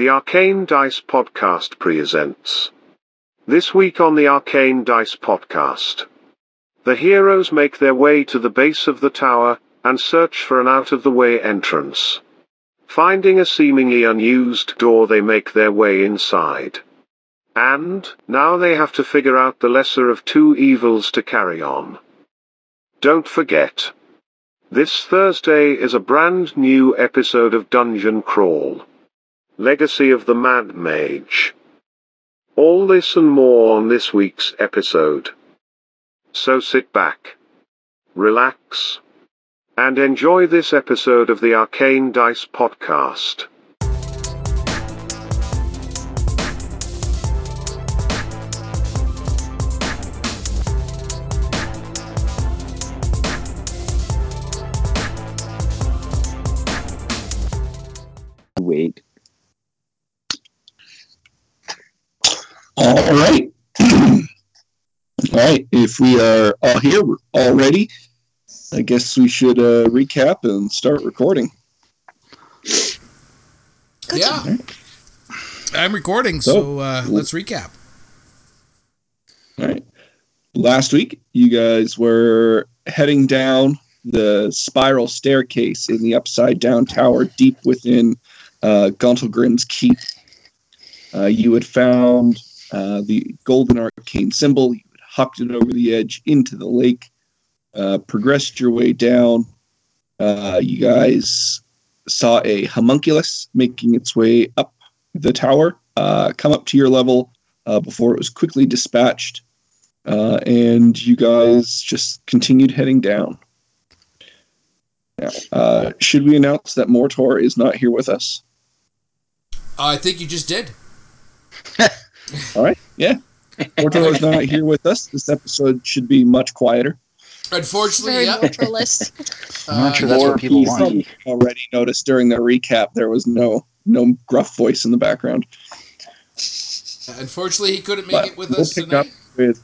The Arcane Dice Podcast presents. This week on the Arcane Dice Podcast, the heroes make their way to the base of the tower and search for an out of the way entrance. Finding a seemingly unused door, they make their way inside. And, now they have to figure out the lesser of two evils to carry on. Don't forget. This Thursday is a brand new episode of Dungeon Crawl. Legacy of the Mad Mage. All this and more on this week's episode. So sit back, relax, and enjoy this episode of the Arcane Dice Podcast. All right. all right. If we are all here we're all ready, I guess we should uh, recap and start recording. Yeah. I'm recording, so uh, let's recap. All right. Last week, you guys were heading down the spiral staircase in the upside down tower deep within uh, Gauntlgrym's keep. Uh, you had found uh, the golden arcane symbol. You had hucked it over the edge into the lake, uh, progressed your way down. Uh, you guys saw a homunculus making its way up the tower, uh, come up to your level uh, before it was quickly dispatched. Uh, and you guys just continued heading down. Now, uh, should we announce that Mortor is not here with us? I think you just did. All right, yeah. Mortor is not here with us. This episode should be much quieter. Unfortunately, Very yeah. I'm not Uh, sure that's what people want. Already noticed during the recap there was no no gruff voice in the background. Unfortunately, he couldn't make But it with we'll us pick tonight. up with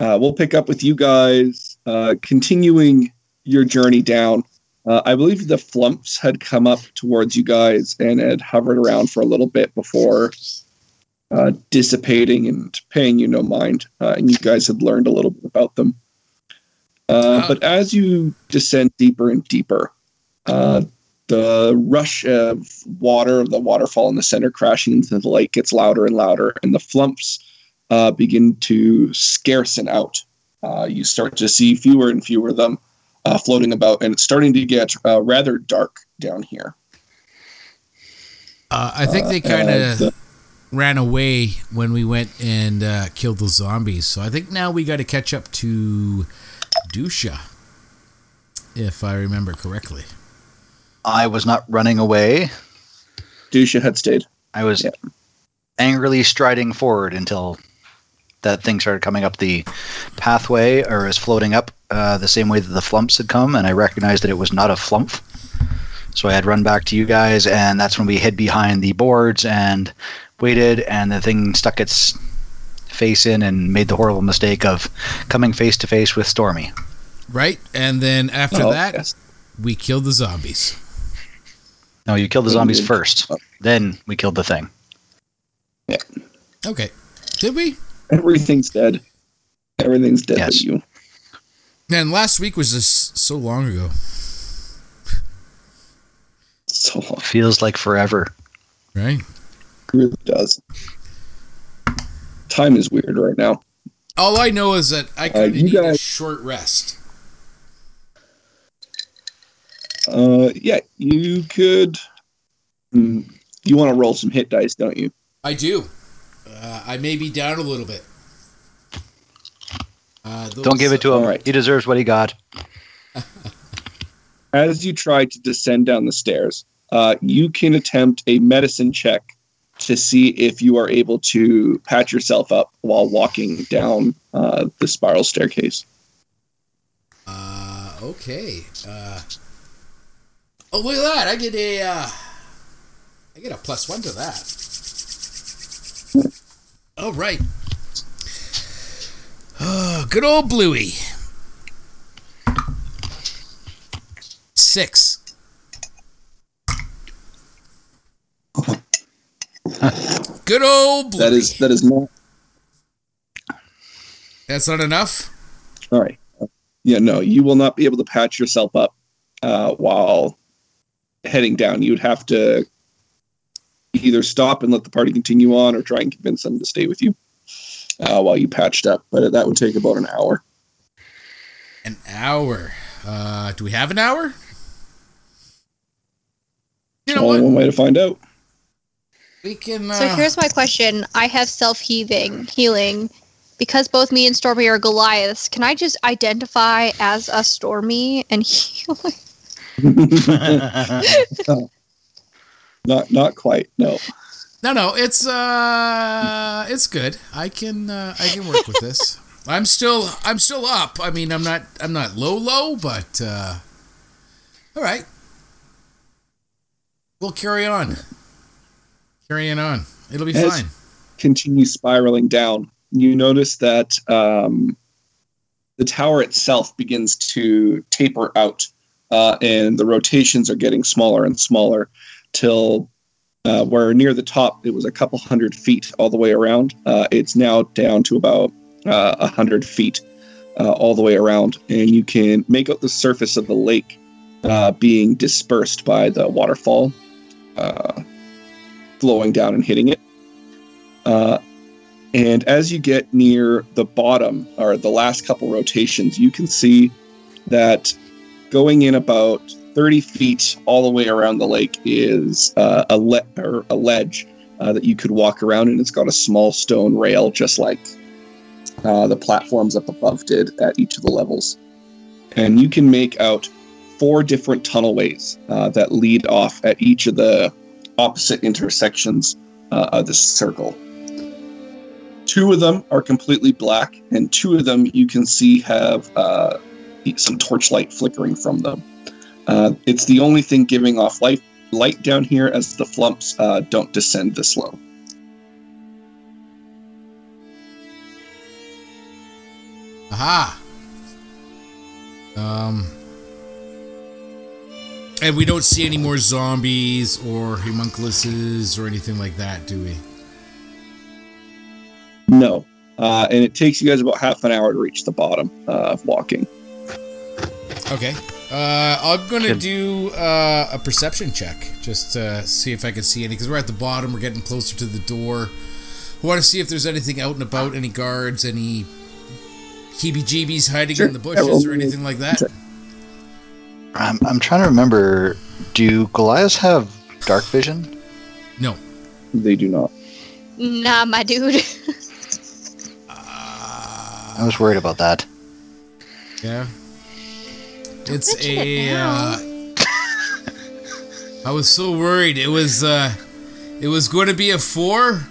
uh, we'll pick up with you guys uh, continuing your journey down. Uh, I believe the flumphs had come up towards you guys and had hovered around for a little bit before uh, dissipating and paying you no mind. Uh, and you guys had learned a little bit about them. Uh, Ah. but as you descend deeper and deeper, uh, the rush of water, the waterfall in the center crashing into the lake gets louder and louder, and the flumphs uh, begin to scarcen out. Uh, you start to see fewer and fewer of them uh, floating about, and it's starting to get uh, rather dark down here. Uh, I think they Uh, kind and the- of ran away when we went and uh, killed the zombies. So I think now we got to catch up to Dusha, if I remember correctly. I was not running away. Dusha had stayed. I was Yeah. angrily striding forward until that thing started coming up the pathway or is floating up uh, the same way that the flumphs had come, and I recognized that it was not a flumph. So I had run back to you guys, and that's when we hid behind the boards and waited, and the thing stuck its face in and made the horrible mistake of coming face to face with Stormy. Right? And then after Oh, that, yes. we killed the zombies. No, you killed the zombies first. Then we killed the thing. Yeah. Okay. Did we? Everything's dead. Everything's dead Yes. but you. Man, last week was just so long ago. So long. Feels like forever. Right? It really does. Time is weird right now. All I know is that I kind of you need a short rest. Uh, yeah, you could. Hmm, you want to roll some hit dice, don't you? I do. Uh, I may be down a little bit. Uh, Don't give it to him. All right. He deserves what he got. As you try to descend down the stairs, uh, you can attempt a medicine check to see if you are able to patch yourself up while walking down uh, the spiral staircase. Uh, okay. Uh, oh, look at that! I get a, uh, I get a plus one to that. Oh right. Oh, good old Bluey. Six. Good old Bluey. That is that is not That's not enough. all right. Yeah, no, you will not be able to patch yourself up uh, while heading down. You would have to either stop and let the party continue on, or try and convince them to stay with you uh, while you patched up. But that would take about an hour. An hour. Uh, do we have an hour? You know Only what? one way to find out. We can. Uh, So here's my question. I have self healing healing. Because both me and Stormy are Goliaths, can I just identify as a Stormy and heal? Not not quite. No. no, no, it's uh, it's good. I can uh, I can work with this. I'm still I'm still up. I mean, I'm not I'm not low low, but uh, all right. We'll carry on. Carrying on. It'll be As- fine. continue spiraling down, you notice that um, the tower itself begins to taper out, uh, and the rotations are getting smaller and smaller till uh, where near the top it was a couple hundred feet all the way around. Uh, it's now down to about uh, a hundred feet uh, all the way around, and you can make out the surface of the lake uh, being dispersed by the waterfall uh, flowing down and hitting it. And as you get near the bottom or the last couple rotations, you can see that going in about 30 feet all the way around the lake is uh, a, le- or a ledge uh, that you could walk around, and it's got a small stone rail, just like uh, the platforms up above did at each of the levels. And you can make out four different tunnelways uh, that lead off at each of the opposite intersections uh, of the circle. Two of them are completely black, and two of them you can see have uh, some torchlight flickering from them. Uh, it's the only thing giving off light, light down here, as the flumphs uh, don't descend this low. Aha. Um. And we don't see any more zombies or homunculuses or anything like that, do we? No. Uh, and it takes you guys about half an hour to reach the bottom uh, of walking. Okay. Uh, I'm gonna Good. do uh, a perception check just to see if I can see any. Because we're at the bottom, we're getting closer to the door. I want to see if there's anything out and about, any guards, any heebie-jeebies hiding Sure. in the Yeah, bushes well, or anything like that. I'm, I'm trying to remember. Do Goliaths have dark vision? No. They do not. nah, my dude. I was worried about that. Yeah. It's Mention a. it. Uh, I was so worried. It was. Uh, it was going to be a four,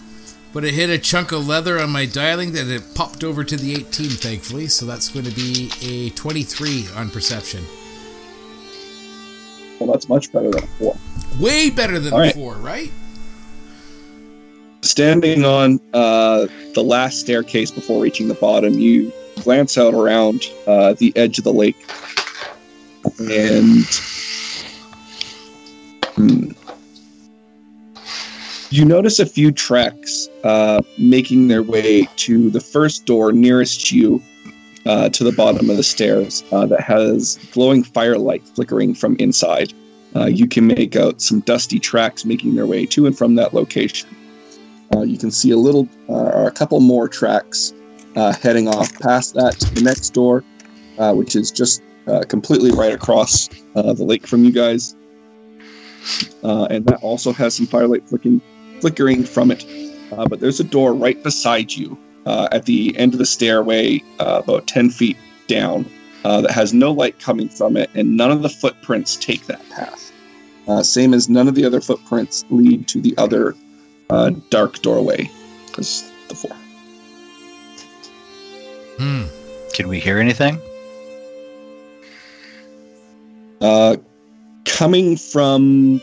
but it hit a chunk of leather on my dialing that it popped over to the 18, thankfully. So that's going to be a 23 on perception. Well, that's much better than a four. Way better than All a right. four, right? Standing on uh, the last staircase before reaching the bottom, you glance out around uh, the edge of the lake, and hmm, you notice a few tracks uh, making their way to the first door nearest you, uh, to the bottom of the stairs, uh, that has glowing firelight flickering from inside. Uh, you can make out some dusty tracks making their way to and from that location. Uh, you can see a little, uh, or a couple more tracks heading off past that to the next door, which is just completely right across uh, the lake from you guys. Uh, and that also has some firelight flicking, flickering from it. Uh, but there's a door right beside you uh, at the end of the stairway, uh, about 10 feet down, uh, that has no light coming from it, and none of the footprints take that path. Uh, same as none of the other footprints lead to the other uh, dark doorway. Because the four. Hmm. Can we hear anything? Uh, coming from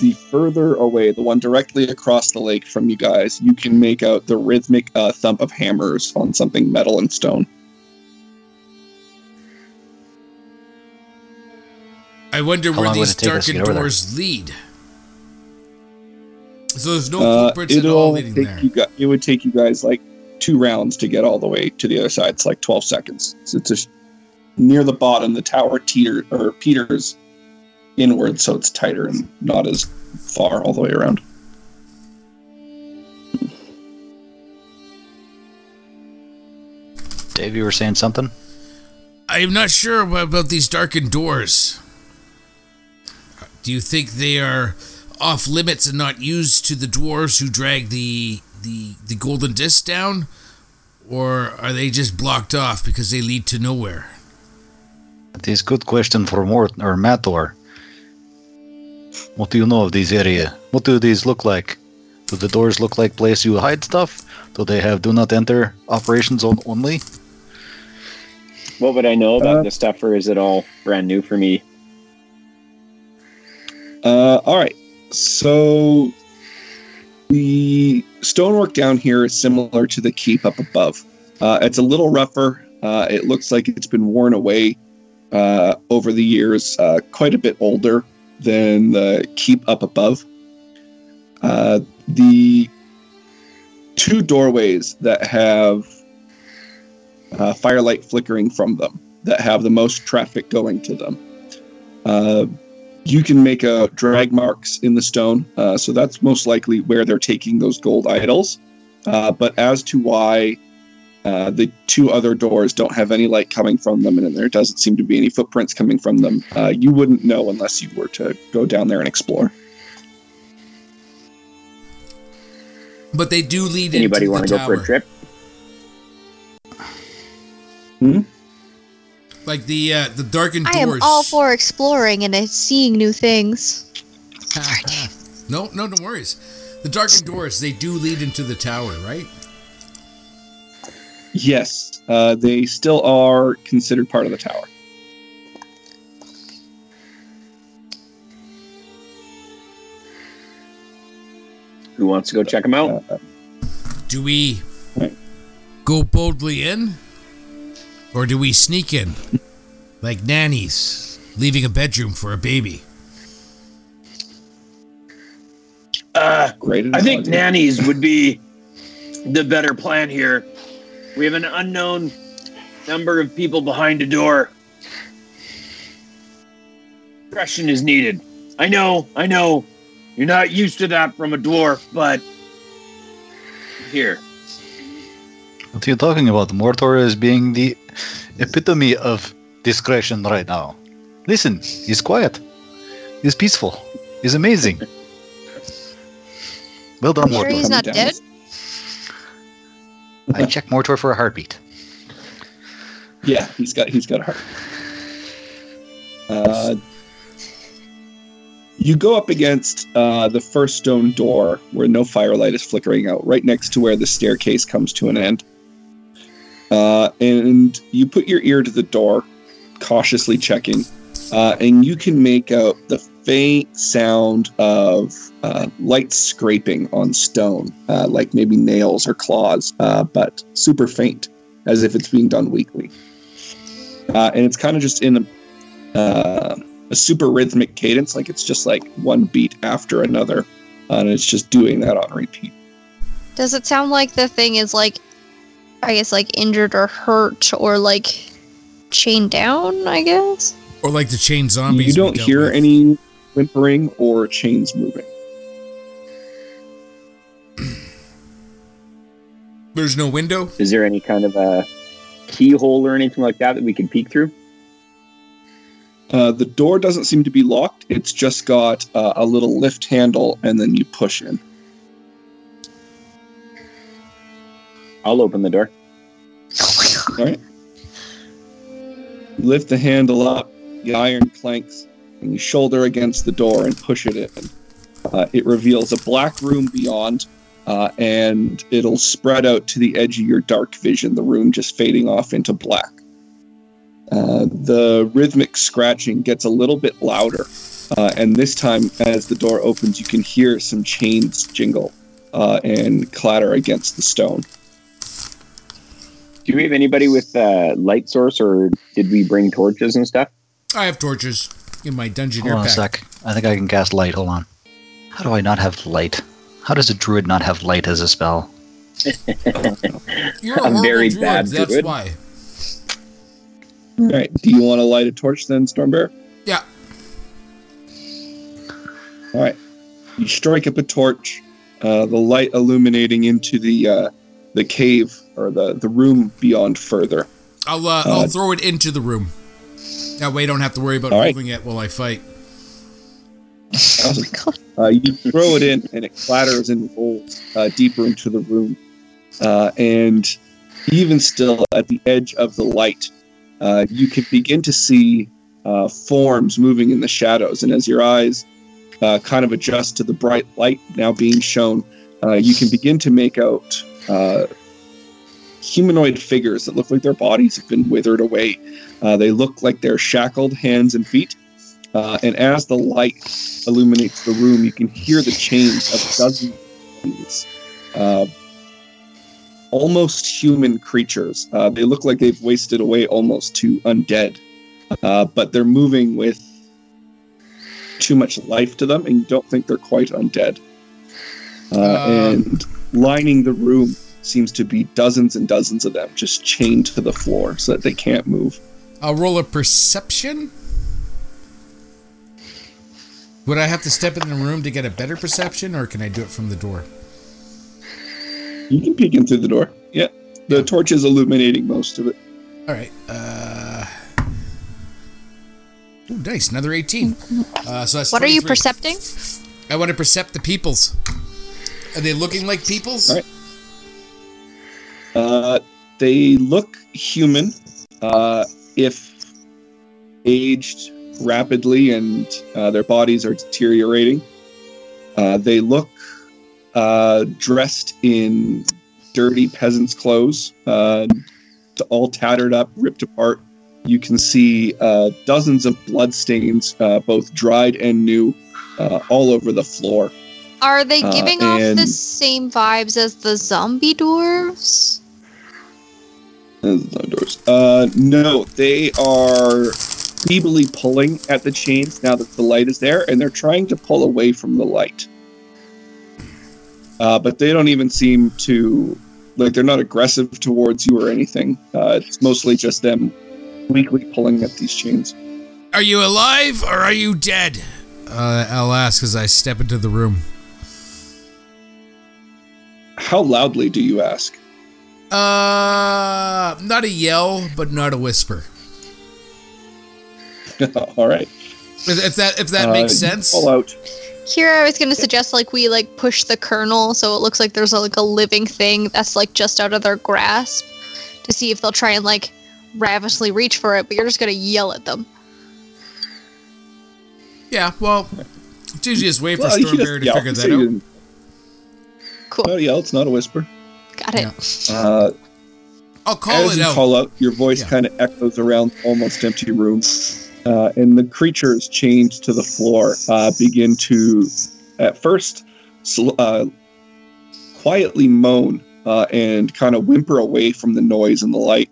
the further away, the one directly across the lake from you guys, you can make out the rhythmic uh, thump of hammers on something metal and stone. I wonder How where these it take us to darkened get over there? doors lead. So there's no Uh, footprints at all it'll leading take there. you. gu- It would take you guys like two rounds to get all the way to the other side. It's like twelve seconds. So it's just near the bottom. The tower teeter or peters inward, so it's tighter and not as far all the way around. Dave, you were saying something? I'm not sure about about these darkened doors. Do you think they are off limits and not used to the dwarves who drag the the the golden disc down, or are they just blocked off because they lead to nowhere? That is good question for Mort or Mator. What do you know of this area? What do these look like? Do the doors look like place you hide stuff? Do they have do not enter operations on only? What would I know about Uh, this stuff, or is it all brand new for me? Uh, all right. So the stonework down here is similar to the keep up above. Uh, it's a little rougher. Uh, it looks like it's been worn away uh, over the years. Uh, quite a bit older than the keep up above. Uh, the two doorways that have uh, firelight flickering from them, that have the most traffic going to them. Uh, you can make a drag marks in the stone, uh, so that's most likely where they're taking those gold idols. Uh, but as to why uh, the two other doors don't have any light coming from them, and there doesn't seem to be any footprints coming from them, uh, you wouldn't know unless you were to go down there and explore. But they do lead Anybody into want to go for a trip? Hmm. Like the uh, the darkened I doors. am all for exploring and uh, seeing new things. no, no, no worries. The darkened doors they do lead into the tower, right? Yes, uh, they still are considered part of the tower. Who wants to go check them out? Uh, Do we go boldly in, or do we sneak in, like nannies leaving a bedroom for a baby? Uh, great. I think analogy. nannies would be the better plan here. We have an unknown number of people behind a door. Discretion is needed. I know, I know. You're not used to that from a dwarf, but here. What are you talking about? Mortor is being the epitome of discretion right now. Listen, he's quiet. He's peaceful. He's amazing. Well done, Sure Mortor. he's not dead? I check Mortor for a heartbeat. Yeah, he's got he's got a heart. Uh, you go up against uh, the first stone door where no firelight is flickering out, right next to where the staircase comes to an end. Uh, and you put your ear to the door, cautiously checking, uh, and you can make out the faint sound of uh, light scraping on stone, uh, like maybe nails or claws, uh, but super faint, as if it's being done weekly uh, and it's kind of just in a, uh, a super rhythmic cadence, like it's just like one beat after another, and it's just doing that on repeat. Does it sound like the thing is like, I guess, like injured or hurt or like chained down? I guess. Or like the chain zombies? you don't hear with? any whimpering or chains moving. There's no window. Is there any kind of a keyhole or anything like that that we could peek through? Uh, the door doesn't seem to be locked; it's just got uh, a little lift handle, and then you push in. I'll open the door. All right. Lift the handle up, the iron clanks, and you shoulder against the door and push it in. Uh, it reveals a black room beyond, uh, and it'll spread out to the edge of your dark vision, the room just fading off into black. Uh, the rhythmic scratching gets a little bit louder, uh, and this time, as the door opens, you can hear some chains jingle uh, and clatter against the stone. Do we have anybody with uh, light source, or did we bring torches and stuff? I have torches in my dungeon Hold on a sec. I think I can cast light. Hold on. How do I not have light? How does a druid not have light as a spell? You're a I'm very druid, bad That's druid. why. All right. Do you want to light a torch then, Stormbear? Yeah. All right. You strike up a torch, uh, the light illuminating into the uh, the cave or the, the room beyond further. I'll uh, Uh, I'll throw it into the room. That way, I don't have to worry about All right. moving it while I fight. Awesome. Uh, you throw it in, and it clatters and rolls uh, deeper into the room. Uh, and even still, at the edge of the light, uh, you can begin to see uh, forms moving in the shadows. And as your eyes uh, kind of adjust to the bright light now being shown, uh, you can begin to make out uh, humanoid figures that look like their bodies have been withered away. Uh, they look like they're shackled hands and feet. Uh, and as the light illuminates the room, you can hear the chains of dozens of these uh, almost human creatures. Uh, they look like they've wasted away almost to undead, uh, but they're moving with too much life to them, and you don't think they're quite undead. Uh, Uh. and lining the room seems to be dozens and dozens of them just chained to the floor so that they can't move. I'll roll a perception. Would I have to step in the room to get a better perception, or can I do it from the door? You can peek in through the door. Yeah, the torch is illuminating most of it. All right. Uh, ooh, nice. Another 18. Uh, so that's What are you 23. percepting? I want to percept the peoples. Are they looking like peoples? All right. Uh, they look human, uh, if aged rapidly and uh, their bodies are deteriorating. Uh, they look uh, dressed in dirty peasants' clothes, all tattered up, ripped apart. You can see dozens of bloodstains, both dried and new, all over the floor. Are they Uh, giving off the same vibes as the zombie dwarves? There's no. Uh, no, they are feebly pulling at the chains now that the light is there, and they're trying to pull away from the light. Uh, but they don't even seem to like they're not aggressive towards you or anything. Uh, it's mostly just them weakly pulling at these chains. Are you alive or are you dead? Uh, I'll ask as I step into the room. How loudly do you ask? Uh, not a yell, but not a whisper. All right, If if that if that Uh, makes you sense. Call out. Here, I was gonna suggest like we like push the kernel so it looks like there's a, like a living thing that's like just out of their grasp to see if they'll try and like ravishly reach for it. But you're just gonna yell at them. Yeah, well, it's usually way for Well, you Stormbear to yell. figure that you out. Didn't- Cool, yell. It's not a whisper. got it. Uh, I'll call As it you out. call out, your voice Yeah. kind of echoes around the almost empty room, uh, and the creatures chained to the floor uh, begin to, at first, sl- uh, quietly moan uh, and kind of whimper away from the noise and the light.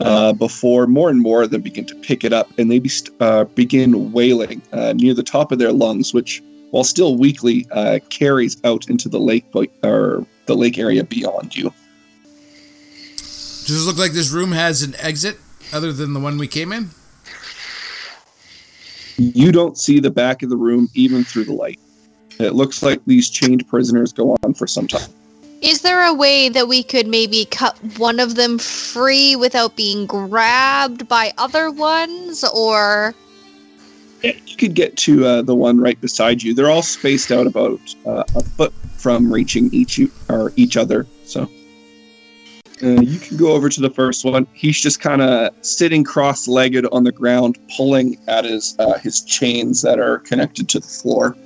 Uh, before more and more of them begin to pick it up, and they be st- uh, begin wailing uh, near the top of their lungs, which, while still weakly, uh, carries out into the lake or the lake area beyond you. Does it look like this room has an exit other than the one we came in? You don't see the back of the room even through the light. It looks like these chained prisoners go on for some time. Is there a way that we could maybe cut one of them free without being grabbed by other ones, or You could get to uh, the one right beside you. They're all spaced out about uh, a foot from reaching each or each other. So uh, you can go over to the first one. He's just kind of sitting cross-legged on the ground, pulling at his uh, his chains that are connected to the floor.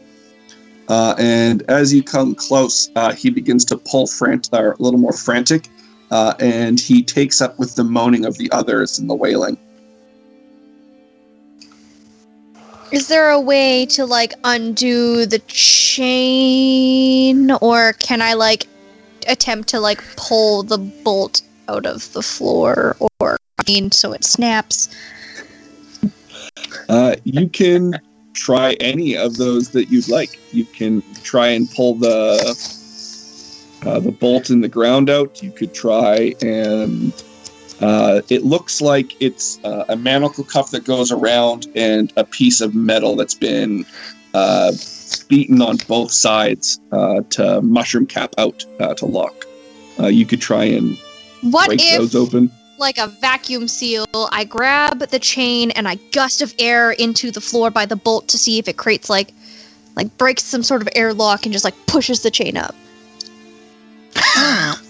Uh, and as you come close, uh, he begins to pull frant- a little more frantic, and he takes up with the moaning of the others and the wailing. Is there a way to like undo the chain, or can I like attempt to like pull the bolt out of the floor, or mean, so it snaps? Uh, you can try any of those that you'd like. You can try and pull the uh, the bolt in the ground out. You could try and uh, it looks like it's uh, a manacle cuff that goes around and a piece of metal that's been uh, beaten on both sides uh, to mushroom cap out uh, to lock. Uh, you could try and What break if, those open. like a vacuum seal, I grab the chain and I gust of air into the floor by the bolt to see if it creates like, like breaks some sort of airlock and just like pushes the chain up.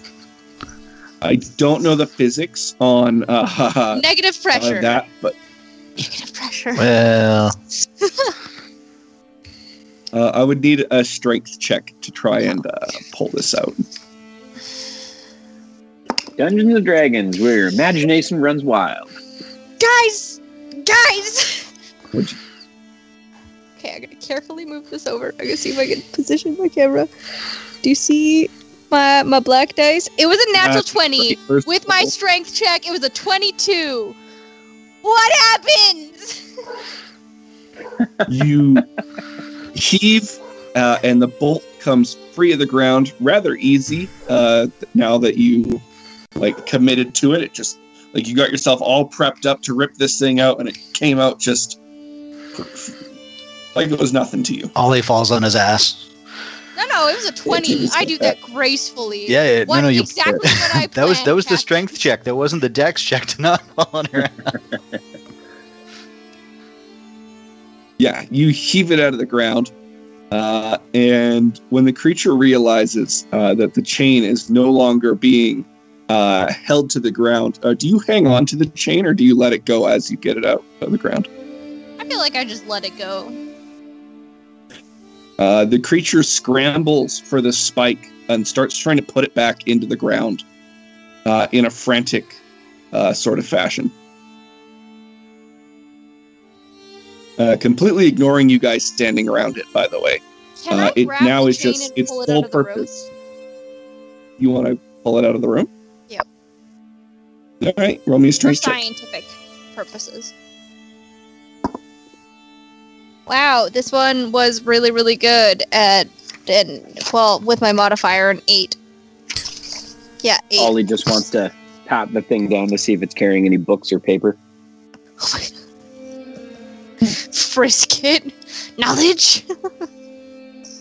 I don't know the physics on uh, Negative pressure. uh, that, but Negative pressure. Well, uh, I would need a strength check to try and uh, pull this out. Dungeons and Dragons, where your imagination runs wild. guys, guys. Would you- Okay, I'm gonna carefully move this over. I'm gonna see if I can position my camera. Do you see my my black dice? It was a natural That's twenty. With of my strength check, it was a twenty-two. What happens? you heave, uh, and the bolt comes free of the ground rather easy. Uh, now that you like committed to it, it just like you got yourself all prepped up to rip this thing out, and it came out just like it was nothing to you. Ollie falls on his ass. No, no, it was a twenty. I do that gracefully. Yeah, yeah, no, What no, you. exactly what I That was that was the strength check. That wasn't the dex check to not fall on her. Yeah, you heave it out of the ground. Uh, and when the creature realizes uh, that the chain is no longer being uh, held to the ground, uh, do you hang on to the chain or do you let it go as you get it out of the ground? I feel like I just let it go. Uh, the creature scrambles for the spike and starts trying to put it back into the ground uh, in a frantic uh, sort of fashion. Uh, completely ignoring you guys standing around it, by the way. Uh, it now is just its it full out of the room? purpose. You want to pull it out of the room? Yep. All right, roll me a for strength check. scientific purposes. Wow, this one was really, really good at, and well, with my modifier, an eight. Yeah, eight. Ollie just wants to pat the thing down to see if it's carrying any books or paper. Frisk it. Knowledge.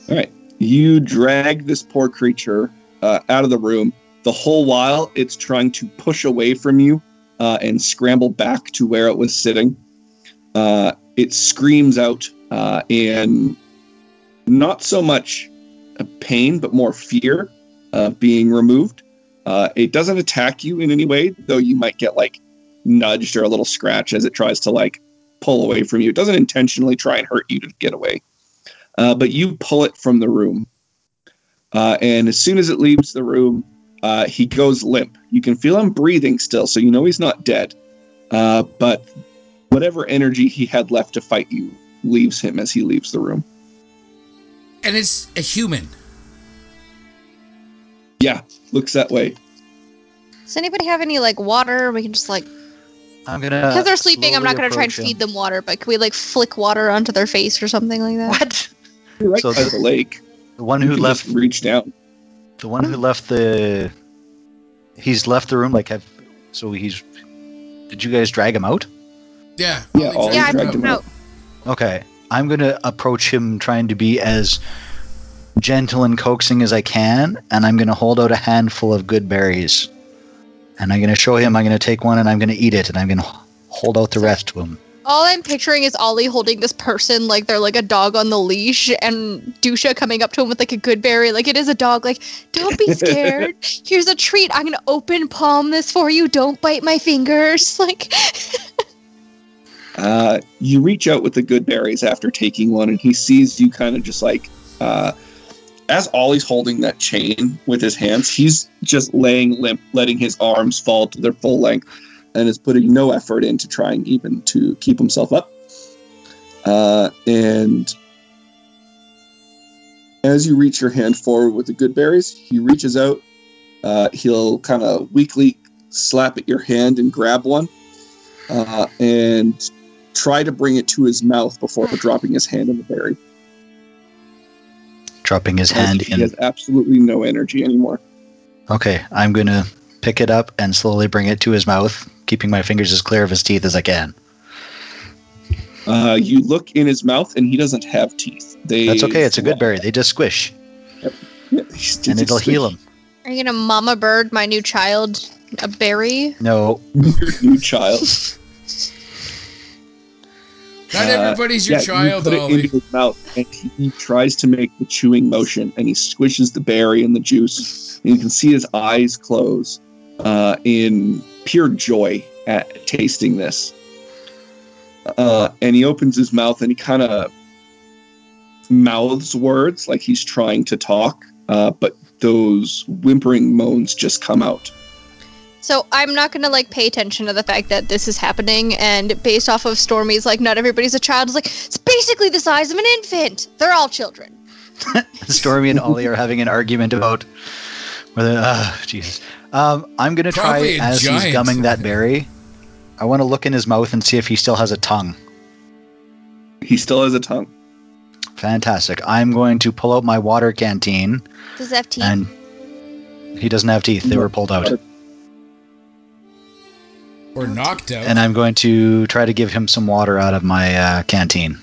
All right. You drag this poor creature uh, out of the room. The whole while, it's trying to push away from you uh, and scramble back to where it was sitting. Uh, it screams out uh, in not so much pain, but more fear of being removed. Uh, it doesn't attack you in any way, though you might get like nudged or a little scratch as it tries to like pull away from you. It doesn't intentionally try and hurt you to get away uh, but you pull it from the room. Uh, and as soon as it leaves the room, uh, he goes limp. You can feel him breathing still, so you know he's not dead. Uh, but whatever energy he had left to fight you leaves him as he leaves the room. And it's a human. Yeah, looks that way. Does anybody have any like water? We can just like I'm gonna. because they're sleeping. I'm not gonna try and him. feed them water, but can we like flick water onto their face or something like that? What? You're right So by the- the lake. The one who left. reached reach down. The one who left the. He's left the room. Like have. So he's. Did you guys drag him out? Yeah. Yeah, Ollie Ollie Yeah, I dragged dragged him him him out. out. Okay. I'm gonna approach him, trying to be as gentle and coaxing as I can, and I'm gonna hold out a handful of good berries, and I'm gonna show him. I'm gonna take one and I'm gonna eat it, and I'm gonna hold out the rest to him. All I'm picturing is Ollie holding this person like they're like a dog on the leash, and Dusha coming up to him with like a good berry, like it is a dog. Like, don't be scared. Here's a treat. I'm gonna open palm this for you. Don't bite my fingers. Like, Uh, you reach out with the good berries after taking one, and he sees you kind of just like, uh, as Ollie's holding that chain with his hands, he's just laying limp, letting his arms fall to their full length, and is putting no effort into trying even to keep himself up. Uh, and as you reach your hand forward with the good berries, he reaches out. Uh, he'll kind of weakly slap at your hand and grab one. Uh, and try to bring it to his mouth before dropping his hand in the berry. dropping his hand he in. He has absolutely no energy anymore. Okay, I'm going to pick it up and slowly bring it to his mouth, keeping my fingers as clear of his teeth as I can. Uh, you look in his mouth, and he doesn't have teeth. They That's okay. It's a good berry. They just squish, Yeah, just- and it'll it's heal him. Are you gonna mama bird my new child a berry? No, Your new child. Not Uh, everybody's your yeah, child, you put it into his mouth, and he tries to make the chewing motion, and he squishes the berry and the juice, and you can see his eyes close uh, in pure joy at tasting this. Uh, and he opens his mouth, and he kind of mouths words like he's trying to talk, uh, but those whimpering moans just come out. So I'm not gonna like pay attention to the fact that this is happening, and based off of Stormy's like not everybody's a child is like it's basically the size of an infant. They're all children. Stormy and Ollie are having an argument about whether. Uh, Jesus. Um, I'm gonna try Probably a as he's gumming that berry. I want to look in his mouth and see if he still has a tongue. He still has a tongue. Fantastic. I'm going to pull out my water canteen, Does it have teeth? and he doesn't have teeth. They were pulled out. Or knocked out. And I'm going to try to give him some water out of my uh, canteen.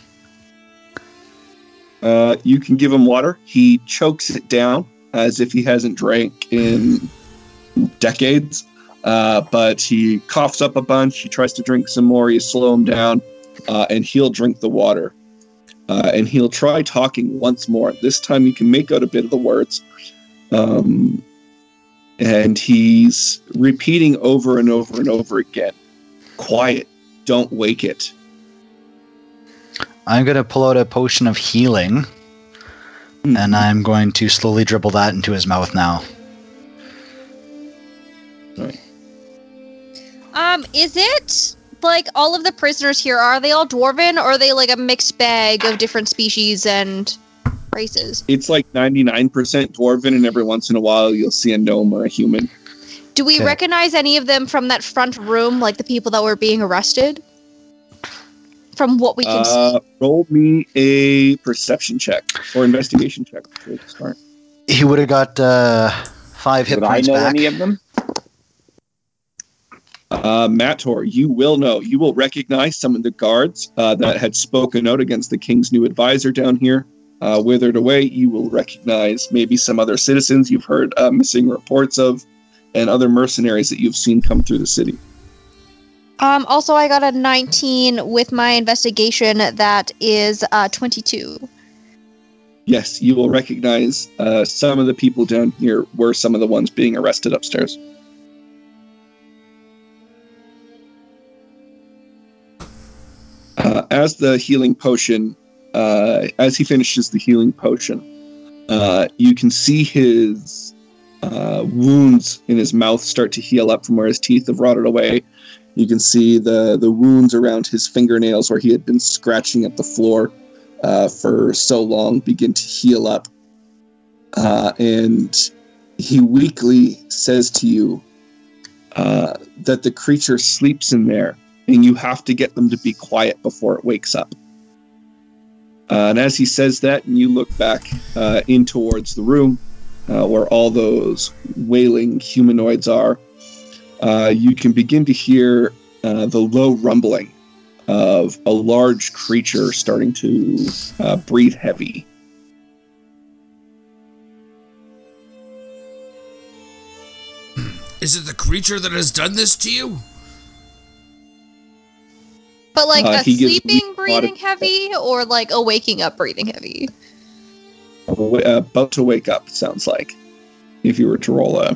Uh, you can give him water. He chokes it down as if he hasn't drank in decades. Uh, but he coughs up a bunch. He tries to drink some more. You slow him down, uh, and he'll drink the water. Uh, and he'll try talking once more. This time you can make out a bit of the words. Um, and he's repeating over and over and over again Quiet, don't wake it. I'm going to pull out a potion of healing, and I'm going to slowly dribble that into his mouth now. Um, is it like all of the prisoners here? Are they all dwarven, or are they like a mixed bag of different species and races? It's like 99% dwarven, and every once in a while you'll see a gnome or a human. Do we Okay. recognize any of them from that front room, like the people that were being arrested? From what we can Uh, roll me a perception check or investigation check. to start. He would have got uh, five hit Would I know back. any of them? Uh, Mator, you will know. You will recognize some of the guards uh, that had spoken out against the king's new advisor down here. Uh, withered away, you will recognize maybe some other citizens you've heard uh, missing reports of, and other mercenaries that you've seen come through the city. Um, also, I got a 19 with my investigation. That is uh, 22. Yes, you will recognize uh, some of the people down here were some of the ones being arrested upstairs. Uh, as the healing potion, uh, as he finishes the healing potion, uh, you can see his uh, wounds in his mouth start to heal up from where his teeth have rotted away. You can see the the wounds around his fingernails where he had been scratching at the floor uh, for so long begin to heal up. Uh, and he weakly says to you uh, that the creature sleeps in there and you have to get them to be quiet before it wakes up. Uh, and as he says that, and you look back uh, in towards the room uh, where all those wailing humanoids are, uh, you can begin to hear uh, the low rumbling of a large creature starting to uh, breathe heavy. Is it the creature that has done this to you? But like Uh, a sleeping, me a lot of- breathing heavy, or like a waking up, breathing heavy. Uh, about to wake up, sounds like. If you were to roll a.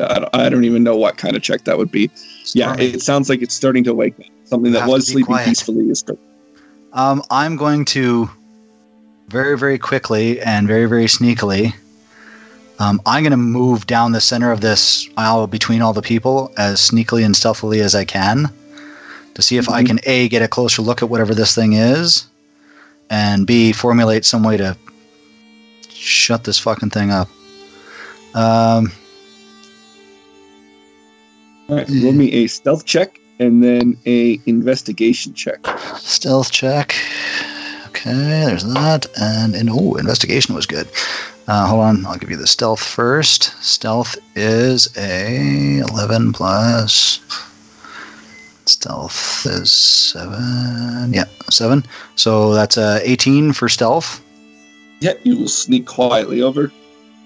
I don't, I don't even know what kind of check that would be. Yeah, Stormy. it sounds like it's starting to wake up. Something You that was sleeping quiet. peacefully is. Um, I'm going to very, very quickly and very, very sneakily. Um, I'm going to move down the center of this aisle between all the people as sneakily and stealthily as I can to see if I Mhm. can A, get a closer look at whatever this thing is, and B, formulate some way to shut this fucking thing up. Um, All right, roll me a stealth check and then a investigation check. stealth check. Okay, there's that. And, and oh, investigation was good. Uh, hold on, I'll give you the stealth first. Stealth is a 11 plus. Stealth is 7. Yeah, 7. So that's a 18 for stealth. Yeah, you will sneak quietly over.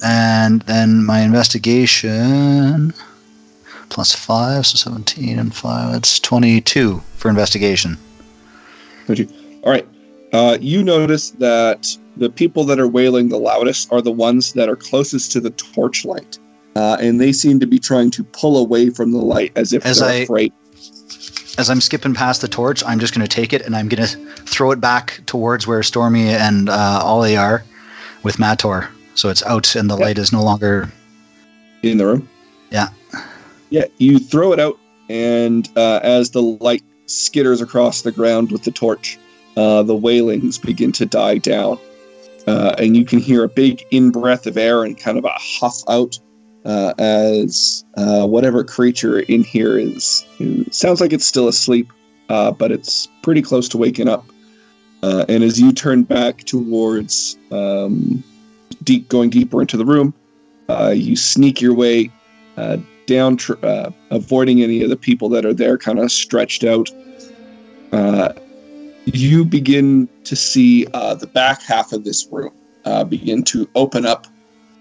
And then my investigation plus 5, so 17 and 5. That's 22 for investigation. All right. Uh, you notice that the people that are wailing the loudest are the ones that are closest to the torchlight. Uh, and they seem to be trying to pull away from the light as if As they're I- afraid. As I'm skipping past the torch, I'm just going to take it and I'm going to throw it back towards where Stormy and uh, Ollie are with Mator. So it's out and the Yep. light is no longer. in the room. Yeah. Yeah, you throw it out, and uh, as the light skitters across the ground with the torch, uh, the wailings begin to die down. Uh, and you can hear a big in breath of air and kind of a huff out uh, as uh, whatever creature in here is, sounds like it's still asleep, uh, but it's pretty close to waking up. Uh, and as you turn back towards um, deep, going deeper into the room, uh, you sneak your way uh, down, tr- uh, avoiding any of the people that are there, kind of stretched out. Uh, you begin to see uh, the back half of this room uh, begin to open up.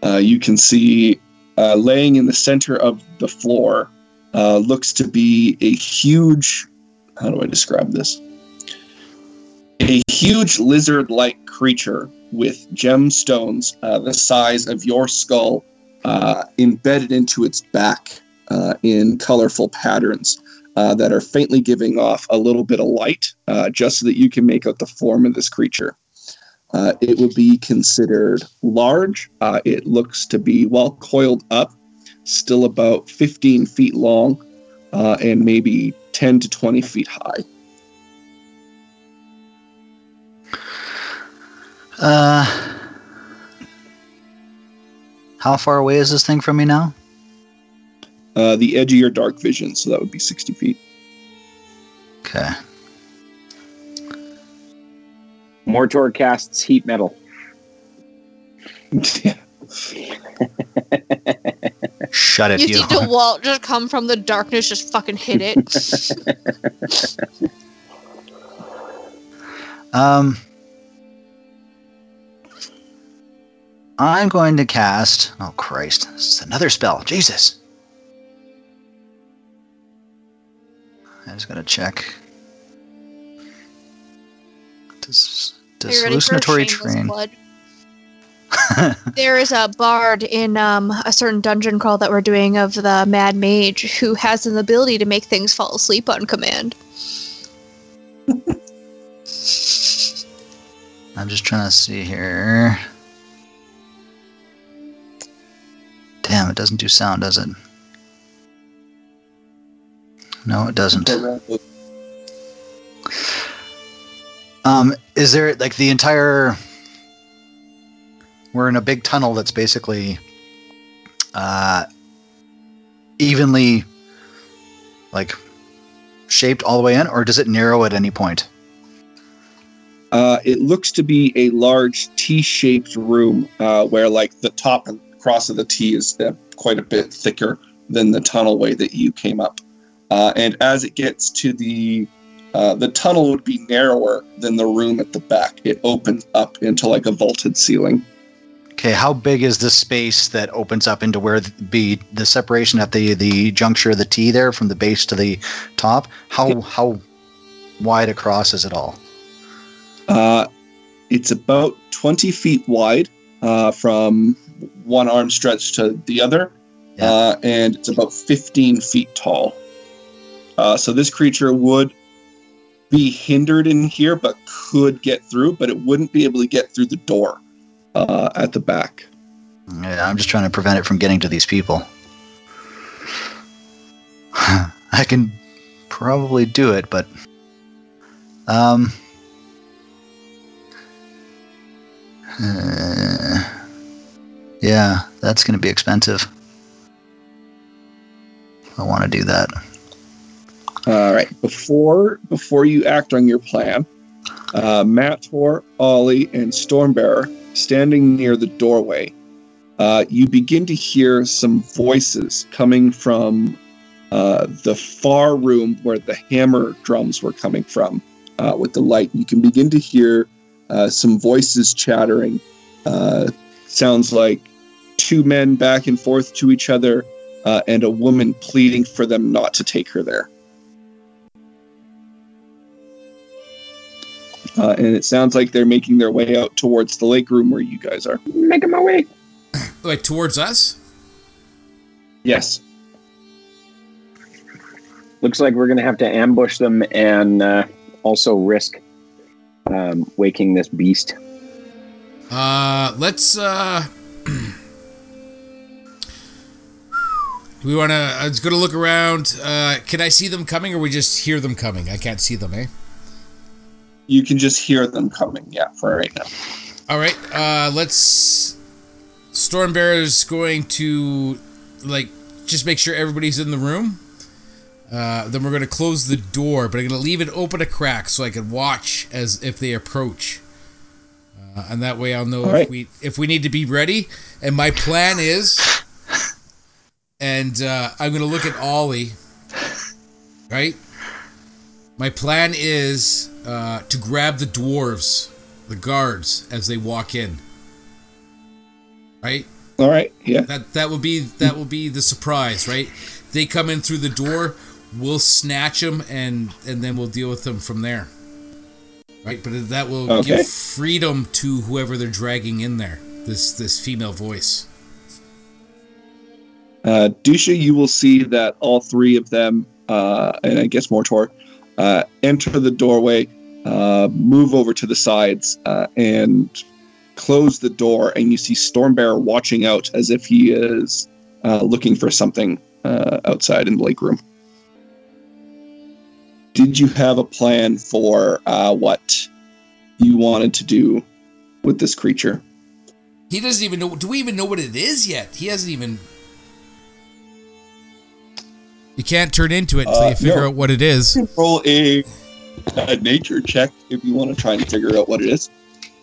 Uh, you can see uh, laying in the center of the floor uh, looks to be a huge. How do I describe this? A huge lizard like creature with gemstones uh, the size of your skull uh, embedded into its back uh, in colorful patterns uh, that are faintly giving off a little bit of light, just so that you can make out the form of this creature. Uh, it would be considered large. Uh, it looks to be well coiled up, still about 15 feet long, uh, and maybe 10 to 20 feet high. Uh, how far away is this thing from me now? Uh, the edge of your dark vision, so that would be 60 feet. Okay. Mortor casts heat metal. Shut it, You you. see DeWalt just come from the darkness, just fucking hit it. Um, I'm going to cast. Oh Christ! It's another spell. Jesus. I'm just gonna check. Does Are does you ready for hallucinatory terrain? blood? There is a bard in um, a certain dungeon crawl that we're doing of the Mad Mage who has an ability to make things fall asleep on command. I'm just trying to see here. Damn, it doesn't do sound, does it? No, it doesn't. Um, is there like the entire? We're in a big tunnel that's basically uh, evenly like shaped all the way in, or does it narrow at any point? Uh, it looks to be a large T-shaped room uh, where, like, the top and cross of the T is uh, quite a bit thicker than the tunnel way that you came up. Uh, and as it gets to the uh, the tunnel would be narrower than the room at the back. It opens up into like a vaulted ceiling. Okay, how big is the space that opens up into where the, be the separation at the the juncture of the T there from the base to the top? How how wide across is it all? Uh, it's about 20 feet wide uh, from one arm stretch to the other, Yeah. uh, and it's about 15 feet tall. Uh, so this creature would be hindered in here, but could get through, but it wouldn't be able to get through the door uh, at the back. Yeah, I'm just trying to prevent it from getting to these people. I can probably do it, but um uh, yeah, that's going to be expensive. I want to do that. All right. Before before you act on your plan, uh, Mator, Ollie, and Stormbearer standing near the doorway. Uh, you begin to hear some voices coming from uh, the far room where the hammer drums were coming from uh, with the light. You can begin to hear uh, some voices chattering. Uh, sounds like two men back and forth to each other, uh, and a woman pleading for them not to take her there. Uh, and it sounds like they're making their way out towards the lake room where you guys are. Making my way. Like towards us? Yes. Looks like we're gonna have to ambush them and uh, also risk um, waking this beast. Uh, let's, uh. we want to. I was going to look around. Uh, can I see them coming or we just hear them coming? I can't see them, eh? You can just hear them coming, yeah, for right now. All right, uh, let's. Stormbearer's going to, like, just make sure everybody's in the room. Uh, then we're going to close the door, but I'm going to leave it open a crack so I can watch as if they approach. Uh, and that way I'll know All if right. we if we need to be ready. And my plan is, and uh, I'm going to look at Ollie. Right. My plan is uh, to grab the dwarves, the guards, as they walk in. Right. All right, yeah. That that will be that will be the surprise, right? They come in through the door, we'll snatch them, and and then we'll deal with them from there. Right, but that will Okay. give freedom to whoever they're dragging in there. This this female voice. Uh, Dusha, you will see that all three of them, uh, and I guess Mortor, uh, enter the doorway, uh, move over to the sides, uh, and close the door. And you see Stormbearer watching out as if he is uh, looking for something uh, outside in the lake room. Did you have a plan for uh, what you wanted to do with this creature? He doesn't even know. Do we even know what it is yet? He hasn't even. You can't turn into it until Uh, you figure no. out what it is. Roll a, a nature check if you want to try and figure out what it is. Do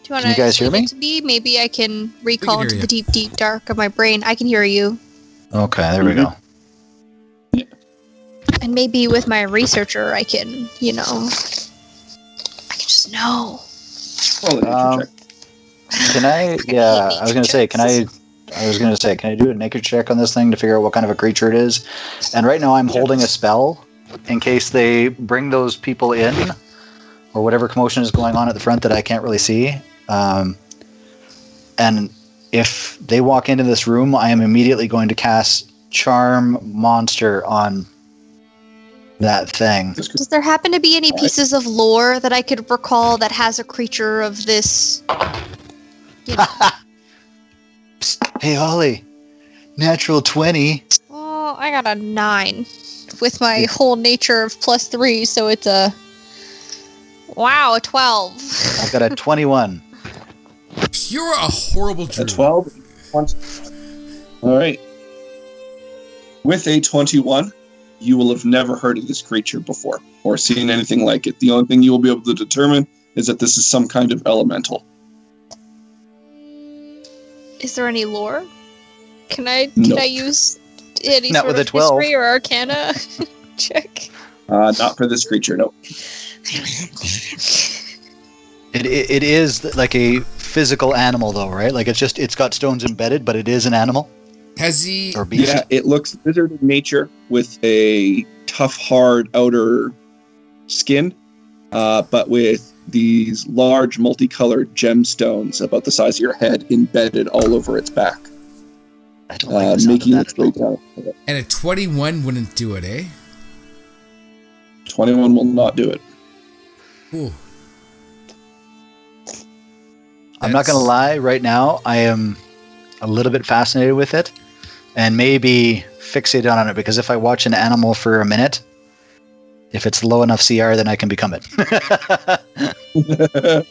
you want Can you guys hear me? To me, maybe I can recall hear into you. the deep, deep dark of my brain. I can hear you, Okay, there we go. and maybe with my researcher, I can, you know, I can just know. Roll a nature Um, check. Can I? Yeah, I was gonna say, can I? I was gonna say, can I do a naked check on this thing to figure out what kind of a creature it is? And right now, I'm holding a spell in case they bring those people in, or whatever commotion is going on at the front that I can't really see. Um, and if they walk into this room, I am immediately going to cast Charm Monster on that thing. Does there happen to be any pieces of lore that I could recall that has a creature of this? You know, Hey, Ollie, natural twenty. oh, I got a nine with my whole nature of plus three, so it's a wow, a twelve. I've got a twenty-one. You're a horrible A 12. All right. With a 21, you will have never heard of this creature before or seen anything like it. The only thing you will be able to determine is that this is some kind of elemental. Is there any lore? Can I can No. I use any Not sort with a of 12. history or arcana check? Uh, not for this creature, no. It, it, it is like a physical animal, though, right? Like it's just it's got stones embedded, but it is an animal Has he? or beast. Yeah, it looks lizard in nature with a tough, hard outer skin, uh, but with these large, multicolored gemstones about the size of your head embedded all over its back, I don't like uh, the sound making of its that. way at all. And a 21 wouldn't do it, eh? 21 will not do it. Ooh. I'm not gonna lie. Right now, I am a little bit fascinated with it, and maybe fixated on it because if I watch an animal for a minute, if it's low enough CR, then I can become it.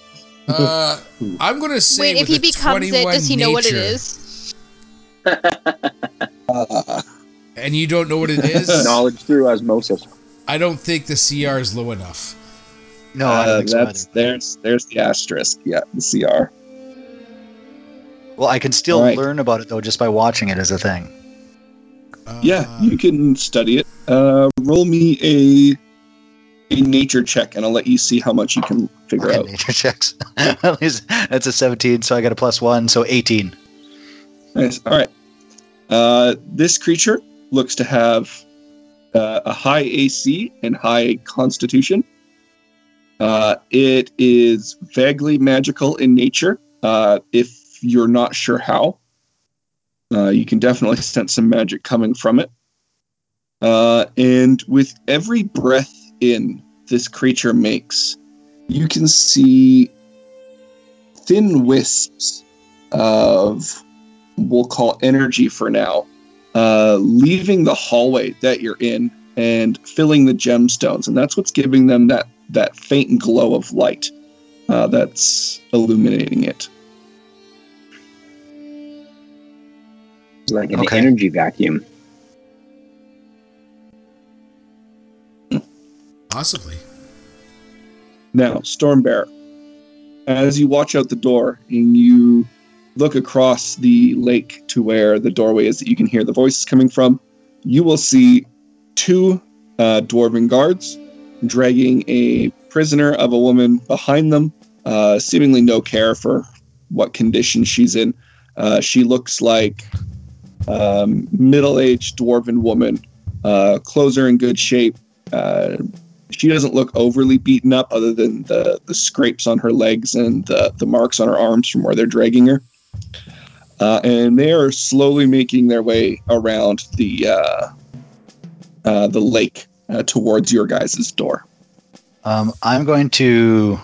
Uh, I'm gonna say. Wait, if he becomes it, does he know what it nature, is? And you don't know what it is. Knowledge through osmosis. I don't think the CR is low enough. No, I Uh, think so that's there's there's the asterisk. Yeah, the CR. Well, I can still Right. learn about it though just by watching it as a thing. Uh, Yeah, you can study it. Uh, roll me a a nature check, and I'll let you see how much you can figure out. nature checks. At least that's a 17, so I got a plus one, so 18. Nice. All right. Uh, this creature looks to have uh, a high AC and high Constitution. Uh, it is vaguely magical in nature. Uh, if you're not sure how, uh, you can definitely sense some magic coming from it. Uh, and with every breath in this creature makes, you can see thin wisps of we'll call energy for now, uh, leaving the hallway that you're in and filling the gemstones, and that's what's giving them that that faint glow of light uh, that's illuminating it. Like an Okay. energy vacuum. Possibly. Now, Stormbear, as you watch out the door and you look across the lake to where the doorway is that you can hear the voices coming from, you will see two uh, dwarven guards dragging a prisoner of a woman behind them, uh, seemingly no care for what condition she's in. Uh, she looks like um, middle-aged dwarven woman. Uh, clothes are in good shape. Uh, she doesn't look overly beaten up other than the, the scrapes on her legs and the, the marks on her arms from where they're dragging her. Uh, and they are slowly making their way around the uh, uh, the lake uh, towards your guys' door. Um, I'm going to,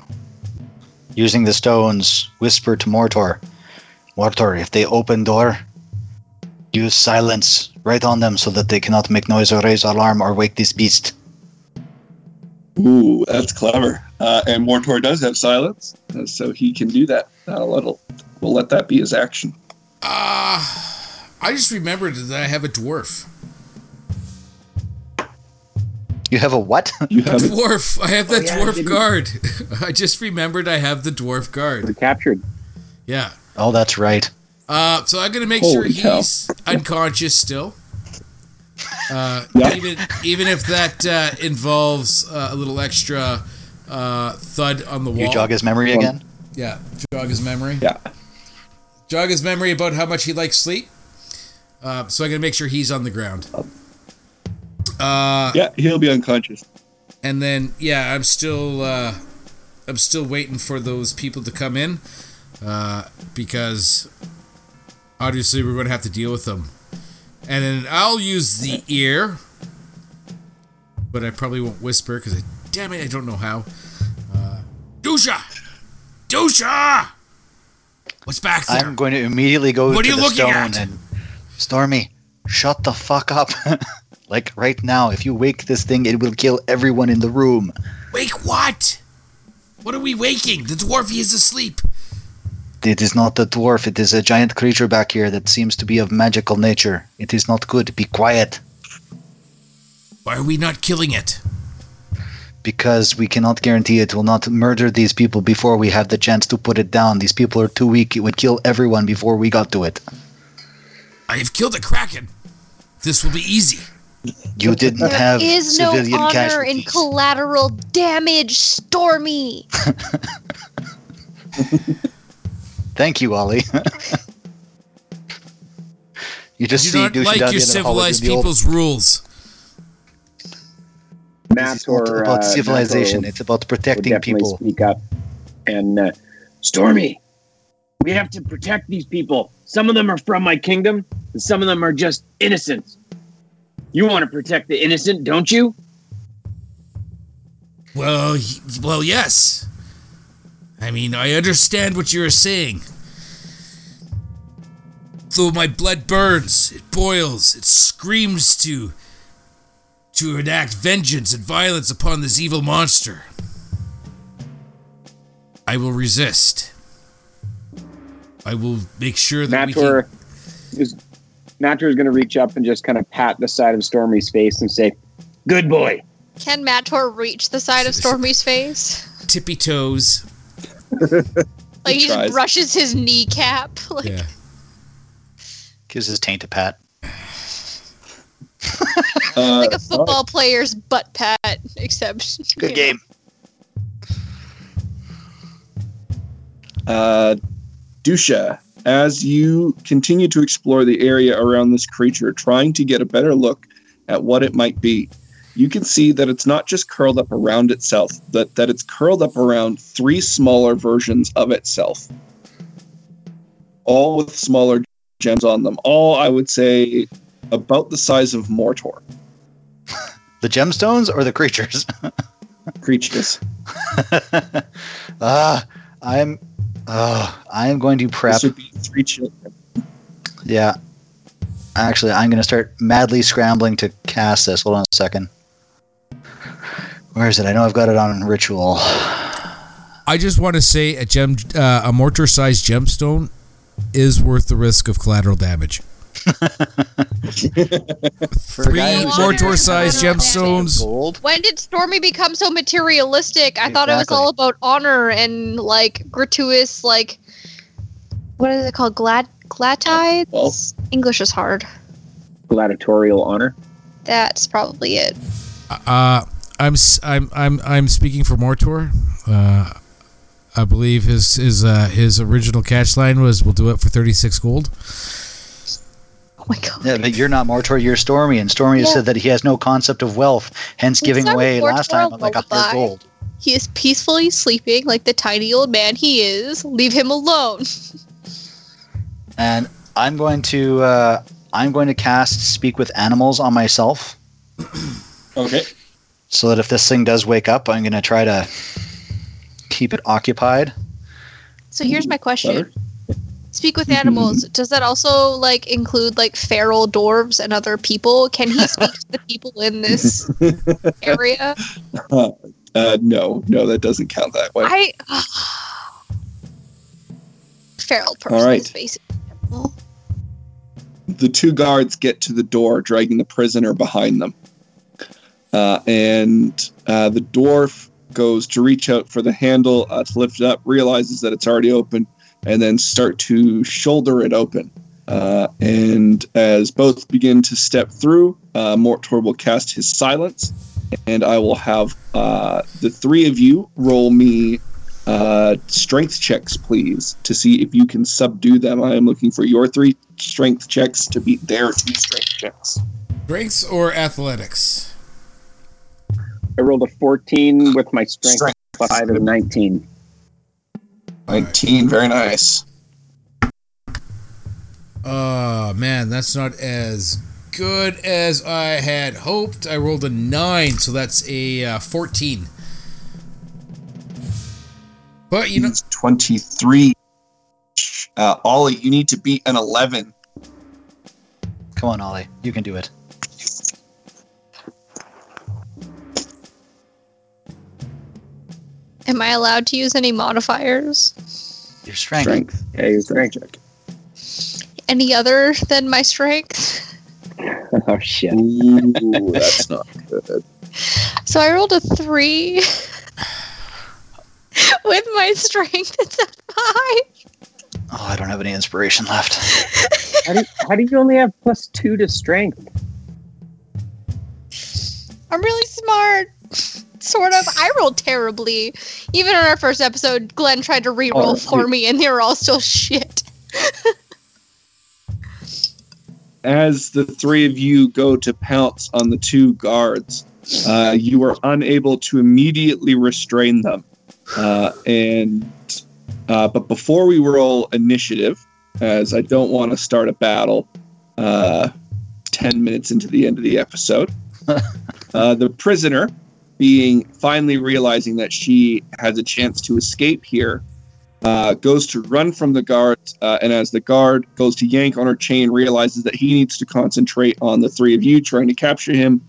using the stones, whisper to Mortor. Mortor, if they open door, use silence right on them so that they cannot make noise or raise alarm or wake this beast. Ooh, that's clever. Uh, and Mortor does have silence, uh, so he can do that. Uh, let we'll let that be his action. Uh, I just remembered that I have a dwarf. You have a what? You have a, dwarf. I have that yeah, dwarf guard. I just remembered I have the dwarf We're guard. captured. Yeah. oh, that's right. Uh, so I'm gonna make sure Holy cow. he's unconscious still. Uh, Yeah. even even if that uh, involves uh, a little extra uh, thud on the wall. You jog his memory again? Yeah, jog his memory. Yeah. Jog his memory about how much he likes sleep. Uh, so I'm gonna make sure he's on the ground. Uh, yeah, he'll be unconscious. and then yeah, I'm still uh, I'm still waiting for those people to come in uh, because obviously we're going to have to deal with them. And then I'll use the ear, but I probably won't whisper because I, damn it, I don't know how. Uh, Dusha, Dusha, what's back there? I'm going to immediately go What are to you the looking stone at? and Stormy, shut the fuck up. like right now, if you wake this thing, it will kill everyone in the room. Wake what? What are we waking? The dwarf is asleep. It is not a dwarf, it is a giant creature back here that seems to be of magical nature. It is not good. Be quiet. Why are we not killing it? Because we cannot guarantee it will not murder these people before we have the chance to put it down. These people are too weak. It would kill everyone before we got to it. I have killed a kraken. This will be easy. You didn't There have is no civilian honor casualties. in collateral damage, Stormy. Thank you, Ollie. you just do see not like your the end of the hallway civilized doing the old- people's rules. It's not Mator, about uh, civilization. Mator It's about protecting people. speak up. And uh, Stormy, we have to protect these people. Some of them are from my kingdom, and some of them are just innocents. You want to protect the innocent, don't you? Well, well, yes. I mean, I understand what you're saying. Though my blood burns, it boils, it screams to to enact vengeance and violence upon this evil monster. I will resist. I will make sure that we Mator can. is Mator is going to reach up and just kind of pat the side of Stormy's face and say, "Good boy." Can Mator reach the side of Stormy's face? tippy toes. Like he, tries. just brushes his kneecap. Like Yeah. Gives his taint a pat. Uh, like a football player's butt pat, except Good you know. game. Uh, Dusha, as you continue to explore the area around this creature, trying to get a better look at what it might be, you can see that it's not just curled up around itself, that, that it's curled up around three smaller versions of itself, all with smaller gems on them. All, I would say, about the size of Mortor The gemstones or the creatures? creatures. Ah, I'm. Uh, I am going to prep. This would be three children. Yeah. Actually, I'm going to start madly scrambling to cast this. Hold on a second. Where is it? I know I've got it on ritual. I just want to say a gem, uh, a mortar-sized gemstone, is worth the risk of collateral damage. Three mortar-sized gemstones. Gold. When did Stormy become so materialistic? I thought it was all about honor and like gratuitous, like what is it called? Glad glatides. Well- English is hard. Gladiatorial honor. That's probably it. Uh, I'm s- I'm I'm I'm speaking for Mortor. Uh, I believe his his uh, his original catch line was "We'll do it for 36 gold." Oh my god. Yeah, but you're not Mortor, you're Stormy, and Stormy has Yeah. said that he has no concept of wealth, hence It's giving not a away last time like a lullaby. hundred gold. He is peacefully sleeping like the tiny old man he is. Leave him alone. And I'm going to uh, I'm going to cast Speak with Animals on myself, Okay. So that if this thing does wake up, I'm going to try to keep it occupied. So here's my question. Speak with animals. Does that also like include like feral dwarves and other people? Can he speak to the people in this area? Uh, no, no, that doesn't count that way. I feral person All right. is basically animal. the two guards get to the door, dragging the prisoner behind them. Uh, and uh, the dwarf goes to reach out for the handle uh, to lift it up, realizes that it's already open, and then start to shoulder it open. Uh, and as both begin to step through, uh, Mortor will cast his silence, and I will have uh, the three of you roll me strength checks, please, to see if you can subdue them. I am looking for your three strength checks to beat their two strength checks. Strengths or athletics? I rolled a 14 with my strength, Strength. plus 5 is 19. 19, very nice. Oh man, that's not as good as I had hoped. I rolled a nine, so that's a uh, 14. But you know, 23. Uh, Ollie, you need to beat an 11. Come on, Ollie, you can do it. Am I allowed to use any modifiers? Your strength. Strength. Yeah, your strength check. Any other than my strength? oh, shit. Ooh, that's not good. So I rolled a three with my strength. It's a five. Oh, I don't have any inspiration left. How do, how do you only have plus 2 to strength? I'm really smart. Sort of. I rolled terribly. Even in our first episode, Glenn tried to re-roll Oh, for dude. me, and they were all still shit. As the three of you go to pounce on the two guards, uh, you are unable to immediately restrain them. Uh, and uh, but before we roll initiative, as I don't want to start a battle uh, ten minutes into the end of the episode, uh, the prisoner, being finally realizing that she has a chance to escape here, uh, goes to run from the guard, uh, and as the guard goes to yank on her chain, realizes that he needs to concentrate on the three of you trying to capture him.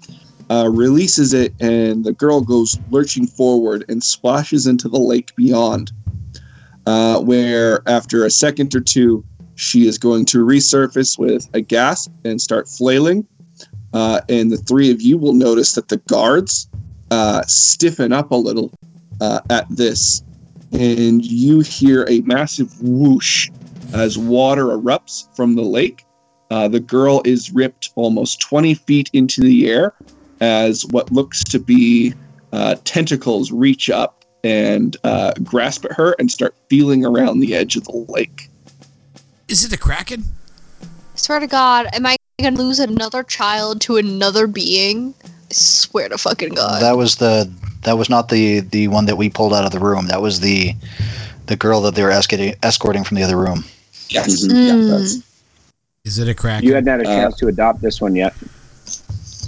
Uh, releases it, and the girl goes lurching forward and splashes into the lake beyond. Uh, where after a second or two, she is going to resurface with a gasp and start flailing. Uh, and the three of you will notice that the guards uh, stiffen up a little uh, at this, and you hear a massive whoosh as water erupts from the lake. Uh, the girl is ripped almost 20 feet into the air as what looks to be uh, tentacles reach up and uh, grasp at her and start feeling around the edge of the lake. Is it a kraken? I swear to God, am I gonna lose another child to another being? I swear to fucking God. That was the that was not the the one that we pulled out of the room. That was the the girl that they were escorting escorting from the other room. Yes. Yeah, Mm. that's, Is it a kraken? You hadn't had a Uh, chance to adopt this one yet.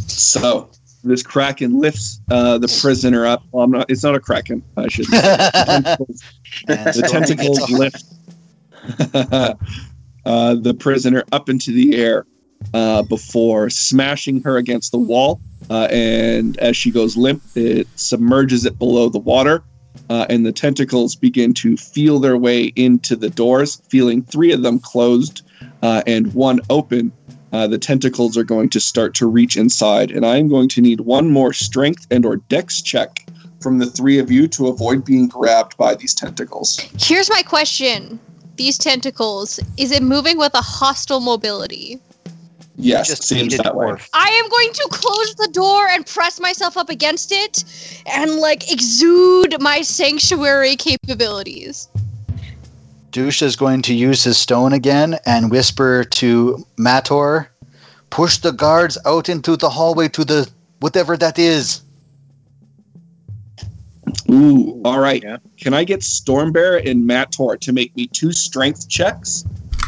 so this kraken lifts uh, the prisoner up. Well, I'm not. It's not a kraken. I should. say. Tentacles the tentacles lift uh, the prisoner up into the air uh, before smashing her against the wall. Uh, and as she goes limp, it submerges it below the water. Uh, and the tentacles begin to feel their way into the doors, feeling three of them closed uh, and one open. Uh, the tentacles are going to start to reach inside, and I am going to need one more strength and/or dex check from the three of you to avoid being grabbed by these tentacles. Here's my question. These tentacles, is it moving with a hostile mobility? Yes, just seems needed that way. I am going to close the door and press myself up against it and like exude my sanctuary capabilities. Douche is going to use his stone again and whisper to Mator, push the guards out into the hallway to the whatever that is. Ooh, all right. Yeah. Can I get Stormbear and Mator to make me two strength checks,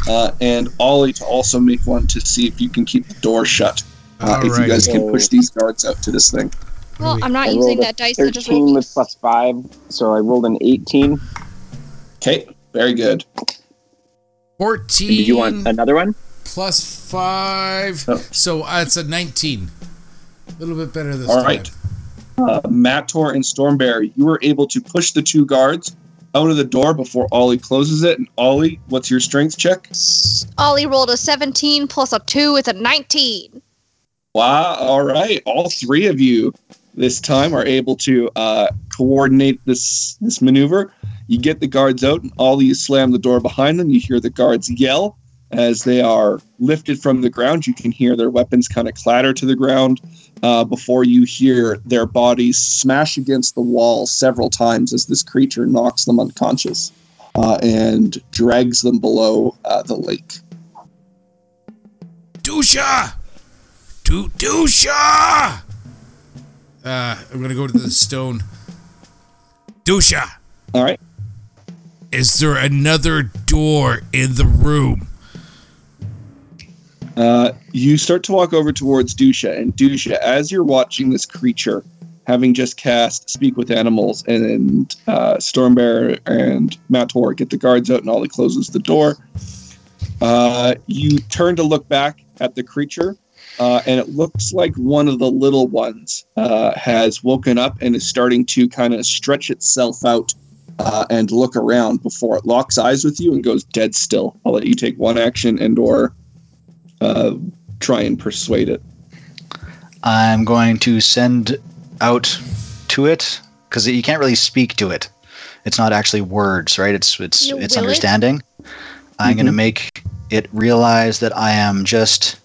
uh, and Ollie to also make one to see if you can keep the door shut. Uh, if you guys can push these guards out to this thing. Well, I'm not I using that dice. I just 13 rolled. with plus 5, so I rolled an 18. Okay, very good. 14 Did you want another one? plus 5. Oh. So uh, it's a 19. A little bit better this All time. right. Uh, Mator and Stormbear, you were able to push the two guards out of the door before Ollie closes it. And Ollie, what's your strength check? Ollie rolled a 17 plus a 2. It's a 19. Wow. All right. All three of you this time are able to uh, coordinate this this maneuver. You get the guards out, and of you slam the door behind them. You hear the guards yell as they are lifted from the ground. You can hear their weapons kind of clatter to the ground uh, before you hear their bodies smash against the wall several times as this creature knocks them unconscious uh, and drags them below uh, the lake. Dusha! Du- Dusha! Uh, I'm gonna go to the stone. Dusha, All right. is there another door in the room? Uh, you start to walk over towards Dusha, and Dusha, as you're watching this creature, having just cast Speak with Animals, and uh, Stormbear and Mator get the guards out, and all, Ollie closes the door. Uh, you turn to look back at the creature, uh, and it looks like one of the little ones uh, has woken up and is starting to kind of stretch itself out uh, and look around before it locks eyes with you and goes dead still. I'll let you take one action and/or uh, try and persuade it. I'm going to send out to it because you can't really speak to it. It's not actually words, right? It's it's You it's will it? understanding. I'm going to make it realize that I am just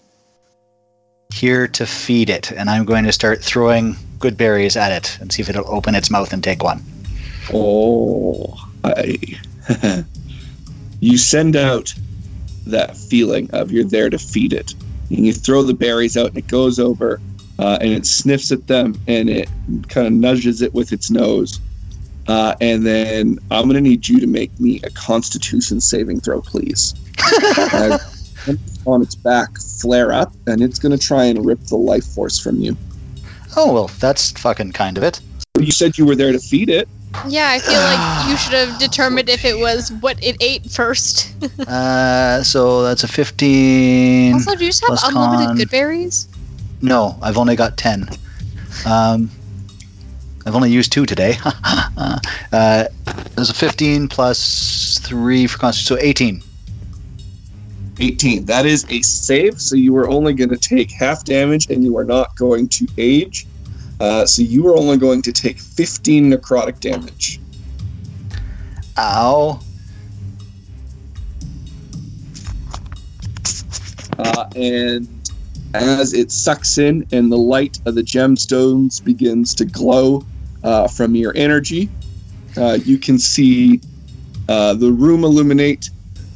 here to feed it, and I'm going to start throwing good berries at it and see if it'll open its mouth and take one. Oh, I. you send out that feeling of you're there to feed it, and you throw the berries out, and it goes over, uh, and it sniffs at them, and it kind of nudges it with its nose. Uh, and then I'm going to need you to make me a Constitution saving throw, please. uh, on its back, flare up, and it's going to try and rip the life force from you. Oh well, that's fucking kind of it. You said you were there to feed it. Yeah, I feel like you should have determined if it was what it ate first. Uh, so that's a 15. also, do you just have unlimited con. good berries? No, I've only got 10. Um, I've only used two today. uh, there's a 15 plus 3 for Constitution, so 18. 18. That is a save, so you are only going to take half damage and you are not going to age. Uh, so you are only going to take 15 necrotic damage. Ow. Uh, and as it sucks in and the light of the gemstones begins to glow uh, from your energy, uh, you can see uh, the room illuminate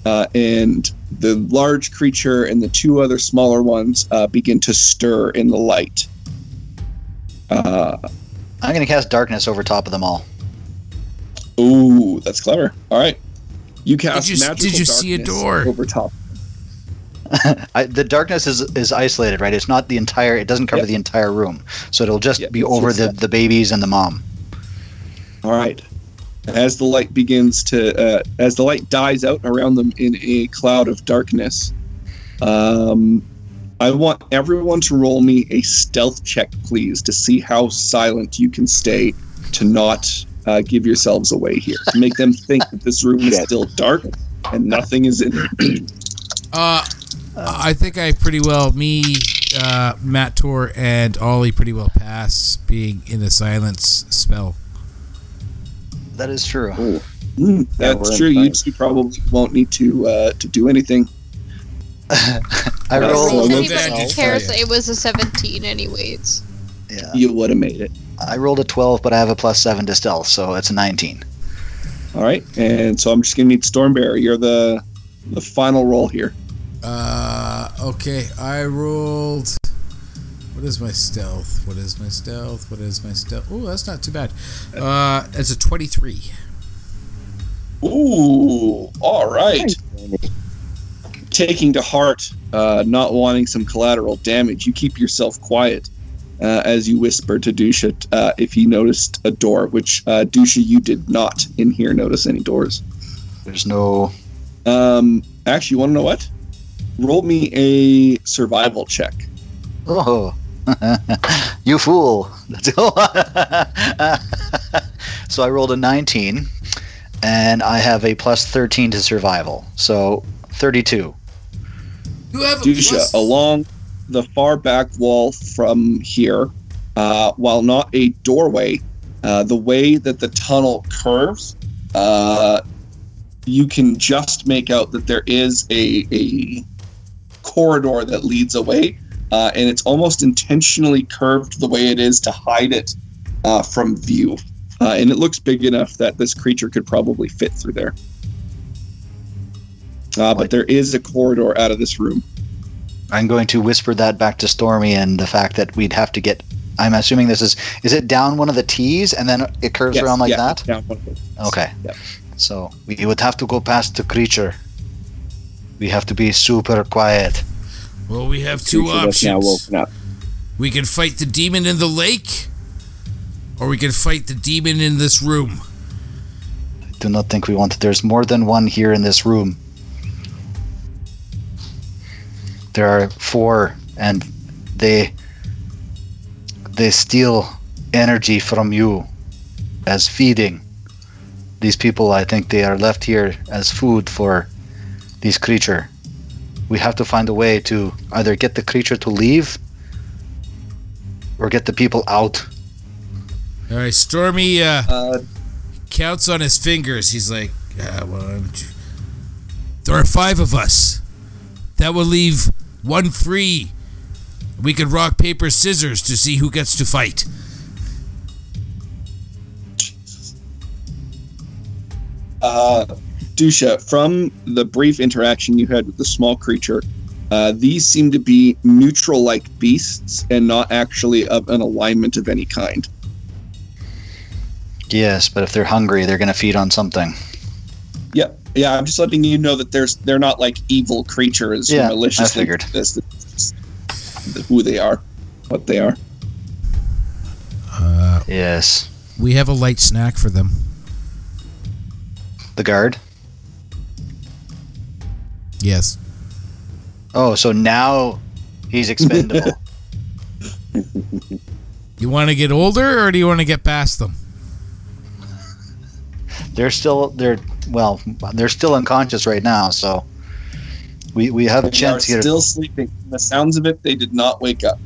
uh, and the large creature and the two other smaller ones uh, begin to stir in the light. Uh, I'm going to cast darkness over top of them all. ooh, that's clever. All right. You cast Did you- magical did you see a door? over top. I, the darkness is is isolated, right? It's not the entire. It doesn't cover Yep. the entire room, so it'll just Yep, be over the the babies and the mom. All right. As the light begins to, uh, as the light dies out around them in a cloud of darkness, um, I want everyone to roll me a stealth check, please, to see how silent you can stay to not uh, give yourselves away here. To make them think that this room is still dark and nothing is in it. Uh, I think I pretty well, me, uh, Matt Tor, and Ollie pretty well pass being in the silence spell. That is true. Mm, that's we're true. You two probably won't need to uh, to do anything. I rolled. so if no anybody advantage for cares, you. it was a 17 anyways. Yeah, You would have made it. I rolled a 12, but I have a plus seven to stealth, so it's a 19. All right, and so I'm just gonna need Stormbearer. You're the the final roll here. Uh, okay, I rolled. What is my stealth? What is my stealth? What is my stealth? Oh, that's not too bad. Uh, it's a 23. Ooh, all right. Taking to heart, uh, not wanting some collateral damage, you keep yourself quiet uh, as you whisper to Dusha uh, if he noticed a door, which uh, Dusha, you did not in here notice any doors. There's no. Um, actually, you want to know what? Roll me a survival check. Oh, you fool! so I rolled a 19, and I have a plus 13 to survival, so 32. You have a Dusha, along the far back wall from here, uh, while not a doorway, uh, the way that the tunnel curves, uh, you can just make out that there is a, a corridor that leads away, uh, and it's almost intentionally curved the way it is to hide it uh, from view. Uh, and it looks big enough that this creature could probably fit through there. Uh, but there is a corridor out of this room. I'm going to whisper that back to Stormy and the fact that we'd have to get. I'm assuming this is. Is it down one of the T's and then it curves Yes, around like yeah, that? down one of those. Okay. Yep. So we would have to go past the creature. We have to be super quiet. Well, we have two Creature now options. woken up. We can fight the demon in the lake, or we can fight the demon in this room. I do not think we want. There's more than one here in this room. There are four, and they they steal energy from you as feeding. These people, I think, they are left here as food for these creature. We have to find a way to either get the creature to leave or get the people out. All right, Stormy uh, Uh, counts on his fingers. He's like, ah, one, two. There are five of us. That will leave one free. We could rock, paper, scissors to see who gets to fight. uh, Dusha, from the brief interaction you had with the small creature, uh, these seem to be neutral like beasts and not actually of an alignment of any kind. Yes, but if they're hungry, they're going to feed on something. Yeah, yeah. I'm just letting you know that there's they're not like evil creatures Yeah, who maliciously I figured. do this. This is who they are, what they are. Uh, Yes. we have a light snack for them. The guard. Yes. Oh, so now he's expendable. You want to get older, or do you want to get past them? They're still they're well, they're still unconscious right now, so we we have a They chance here. still sleeping. From the sounds of it, they did not wake up.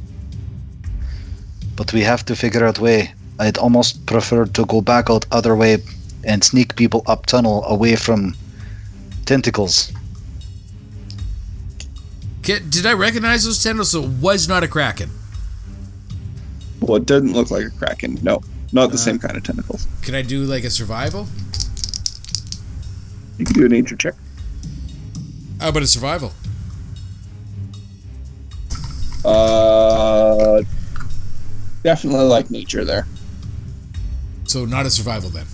But we have to figure out way. I'd almost prefer to go back out other way and sneak people up tunnel away from tentacles. Did I recognize those tentacles? It was not a kraken. Well, it doesn't look like a kraken. No, not the Uh, same kind of tentacles. Can I do like a survival? You can do a nature check. How about a survival? Uh, definitely like nature there. So not a survival then.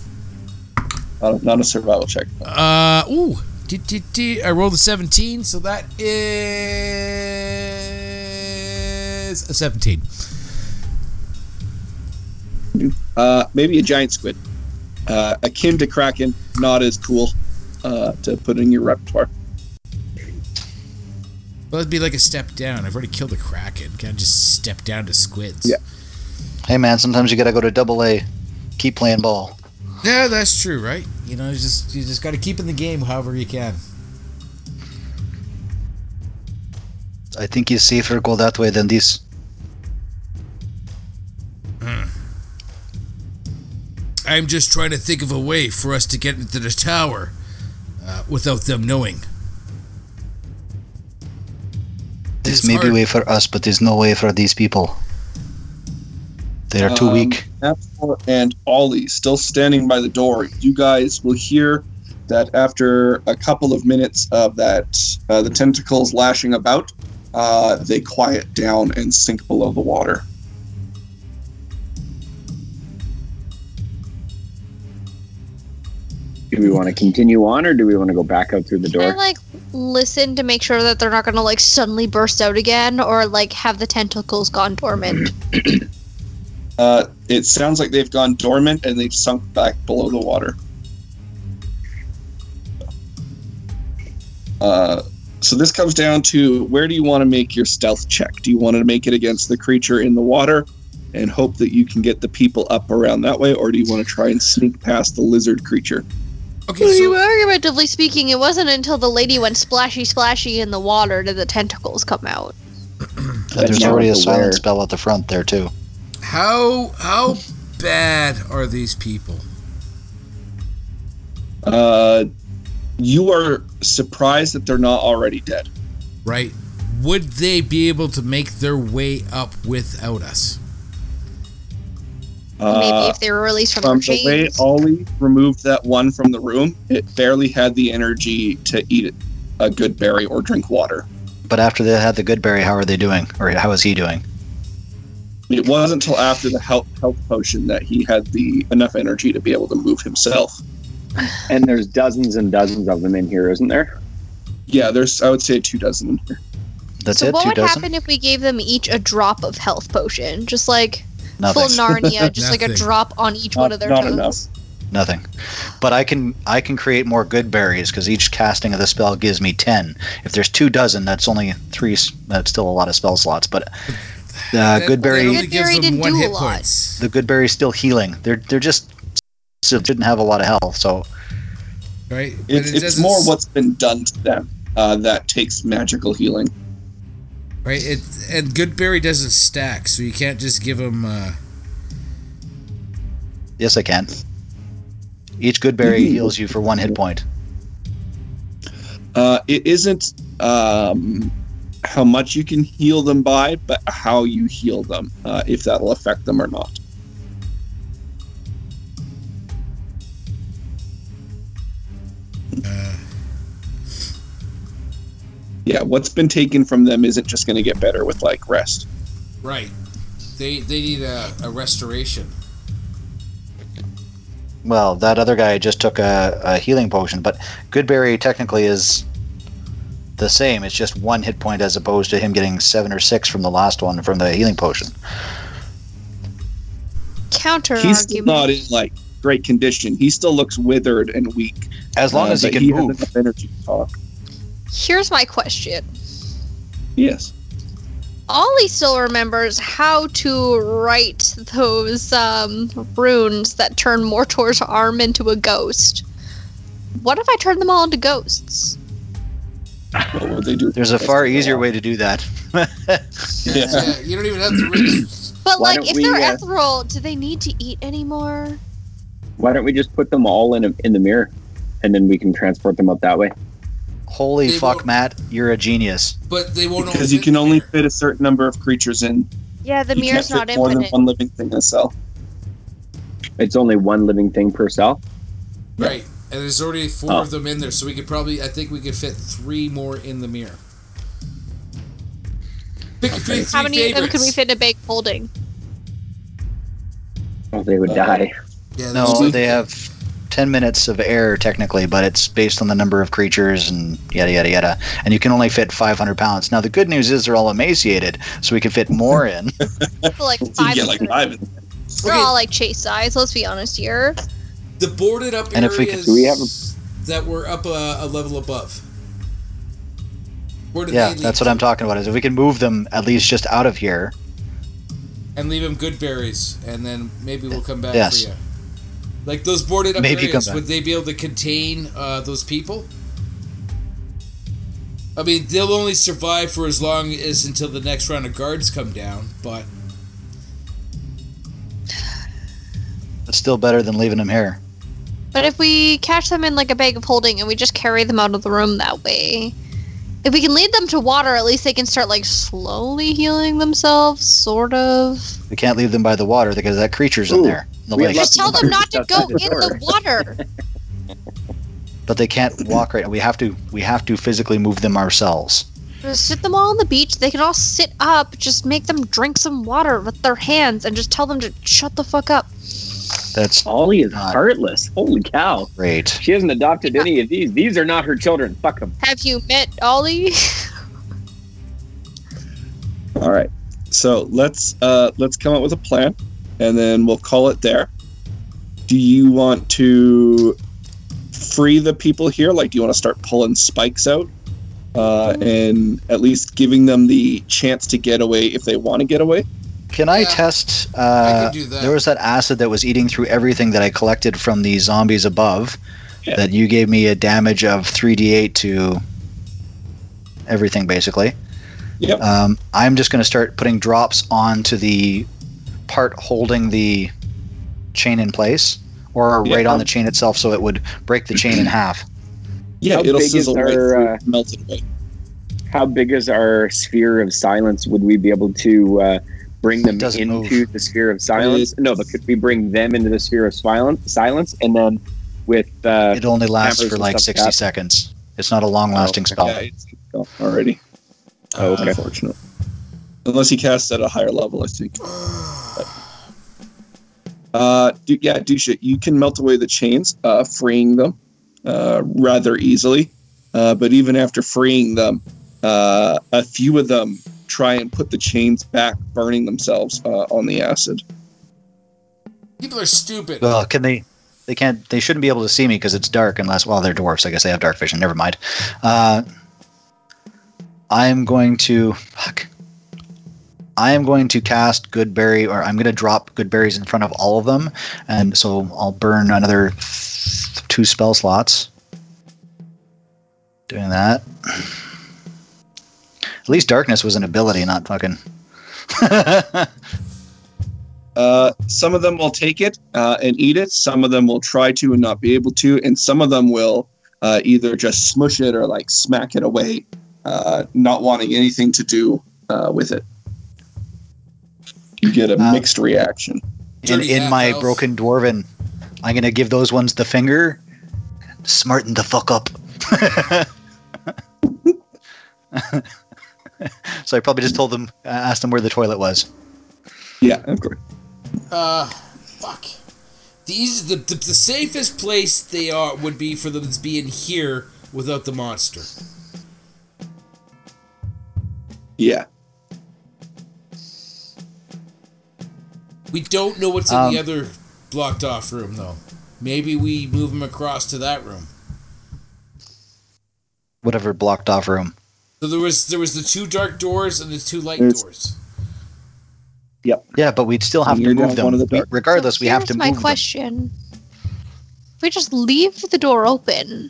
Not a, not a survival check. Uh, ooh. I rolled a 17, so that is a 17. Uh, maybe a giant squid. Uh, akin to kraken, not as cool uh, to put in your repertoire. Well, it'd be like a step down. I've already killed a kraken. Can't just step down to squids. Yeah. Hey man, sometimes you gotta go to double A. Keep playing ball. Yeah, that's true, right? You know, you just you just got to keep in the game however you can. I think it's safer go that way than this. I'm just trying to think of a way for us to get into the tower uh, without them knowing. This It's may be hard. way for us, but there's no way for these people. They are too Um, weak. Apple and Ollie still standing by the door. You guys will hear that after a couple of minutes of that, uh, the tentacles lashing about, uh, they quiet down and sink below the water. Do we want to continue on, or do we want to go back out through the Can I door? like listen to make sure that they're not gonna like suddenly burst out again or like have the tentacles gone dormant? Uh, it sounds like they've gone dormant and they've sunk back below the water. Uh, so this comes down to where do you want to make your stealth check? Do you want to make it against the creature in the water and hope that you can get the people up around that way, or do you want to try and sneak past the lizard creature? Okay, Well, so you argumentatively speaking, it wasn't until the lady went splashy splashy in the water did the tentacles come out. There's already a silent aware. spell at the front there too. how how bad are these people? Uh, you are surprised that they're not already dead. Right? Would they be able to make their way up without us? Uh, Maybe if they were released from, from their the way chains. Ollie removed that one from the room, it barely had the energy to eat a good berry or drink water. But after they had the good berry, how are they doing? Or how is he doing? It wasn't until after the health health potion that he had the enough energy to be able to move himself. And there's dozens and dozens of them in here, isn't there? Yeah, there's I would say two dozen in here. That's so it. what Two would dozen. happen if we gave them each a drop of health potion, just like Nothing. full Narnia, just like a drop on each Not- one of their not toes? enough. Nothing. But I can I can create more good berries because each casting of the spell gives me ten. If there's two dozen, that's only three. That's still a lot of spell slots. But uh, That- good berry, Good berry didn't one do a lot. points. the good berry's still healing. They're they're just still didn't have a lot of health. So Right? But It's, it it's more s- what's been done to them uh, that takes magical healing. Right. It and good berry doesn't stack, so you can't just give them. Uh, yes, I can. Each good berry Mhm. heals you for one hit point. Uh, it isn't um, how much you can heal them by, but how you heal them, uh, if that'll affect them or not. Yeah, what's been taken from them isn't just going to get better with like rest. right. They they need a, a restoration. Well, that other guy just took a, a healing potion, but Goodberry technically is the same. It's just one hit point as opposed to him getting seven or six from the last one from the healing potion. Counter He's still not in like great condition. He still looks withered and weak. As long uh, as he can has move. enough energy to talk. Here's my question. Yes. Ollie still remembers how to write those um, runes that turn Mortor's arm into a ghost. What if I turn them all into ghosts? What would they do? There's a far easier way to do that. Yeah. Yeah, you don't even have to. Re- But Why like, if we, they're uh, ethereal, do they need to eat anymore? Why don't we just put them all in a, in the mirror, and then we can transport them up that way? Holy They fuck, Matt! You're a genius. But they won't because you can in only fit a certain number of creatures in. Yeah, the you mirror's can't not fit more than infinite. one living thing in a cell. It's only one living thing per cell. Right. And there's already four Oh. of them in there, so we could probably I think we could fit three more in the mirror. Pick your three, How many of them can we fit in a big holding? Oh, they would Uh, die. Yeah, No, they have ten minutes of air technically, but it's based on the number of creatures and yada yada yada. And you can only fit 500 pounds. Now the good news is they're all emaciated, so we can fit more in. Like five. get like five. We're Okay. all like chase size. Let's be honest here. the boarded up And if we areas could- Do we have that were up a, a level above. Where yeah, they that's what? I'm talking about. Is if we can move them at least just out of here. and leave them good berries, and then maybe we'll come back Yes. for you. Like those boarded up Maybe areas, would they be able to contain uh, those people? I mean, they'll only survive for as long as until the next round of guards come down. But It's still better than leaving them here. But if we catch them in like a bag of holding and we just carry them out of the room that way, if we can lead them to water, at least they can start like slowly healing themselves, sort of. We can't leave them by the water because that creature's in there. in the we lake. Just tell them not to go outside in the the water. But they can't walk right. We have to. We have to physically move them ourselves. Just sit them all on the beach. They can all sit up. Just make them drink some water with their hands and just tell them to shut the fuck up. That's Ollie is God. heartless. Holy cow. great. She hasn't adopted any of these. These are not her children. Fuck them. Have you met Ollie? All right. So let's uh, let's come up with a plan, and then we'll call it there. Do you want to free the people here? Like, do you want to start pulling spikes out, uh, and at least giving them the chance to get away if they want to get away? Can I Yeah, test? I Uh, can do that. there was that acid that was eating through everything that I collected from the zombies above. Yeah. That you gave me a damage of 3d8 to everything, basically. Yep. Um, I'm just going to start putting drops onto the part holding the chain in place, or Yeah. right on the chain itself, so it would break the chain in half. Yeah, How it'll big is sizzle right our, through, uh, melt it away. How big is our sphere of silence? Would we be able to uh, bring them into move. the sphere of silence? No, but could we bring them into the sphere of silence? Silence, and then with uh, It only lasts for like 60 like seconds. It's not a long-lasting okay. spell. Yeah, it's oh, already. Oh, okay. Unfortunate. Unless he casts at a higher level, I think. Uh, do, yeah, Dusha, you can melt away the chains, uh, freeing them uh, rather easily. Uh, but even after freeing them, uh, a few of them try and put the chains back, burning themselves uh, on the acid. people are stupid. Well, can they? They can't. They shouldn't be able to see me because it's dark. Unless, well, they're dwarfs. I guess they have dark vision. Never mind. Uh, I'm going to. Fuck. I am going to cast good berry, or I'm going to drop good berries in front of all of them, and so I'll burn another th- two spell slots. Doing that. At least darkness was an ability, not fucking. Uh, some of them will take it uh, and eat it. Some of them will try to and not be able to, and some of them will uh, either just smush it or like smack it away, uh, not wanting anything to do uh, with it. You get a Uh, mixed reaction. in, in my half-elf. broken dwarven i'm gonna give those ones the finger smarten the fuck up so i probably just told them uh, asked them where the toilet was Yeah, of course. Uh, fuck. The easy, the, the, the safest place they are would be for them to be in here without the monster. Yeah. We don't know what's in Um, the other blocked off room though. Maybe we move them across to that room. whatever blocked off room So there was there was the two dark doors and the two light There's- doors. Yep. Yeah but we'd still have You're to move them one of the We- dark- regardless we have to Here's move my them question. If we just leave the door open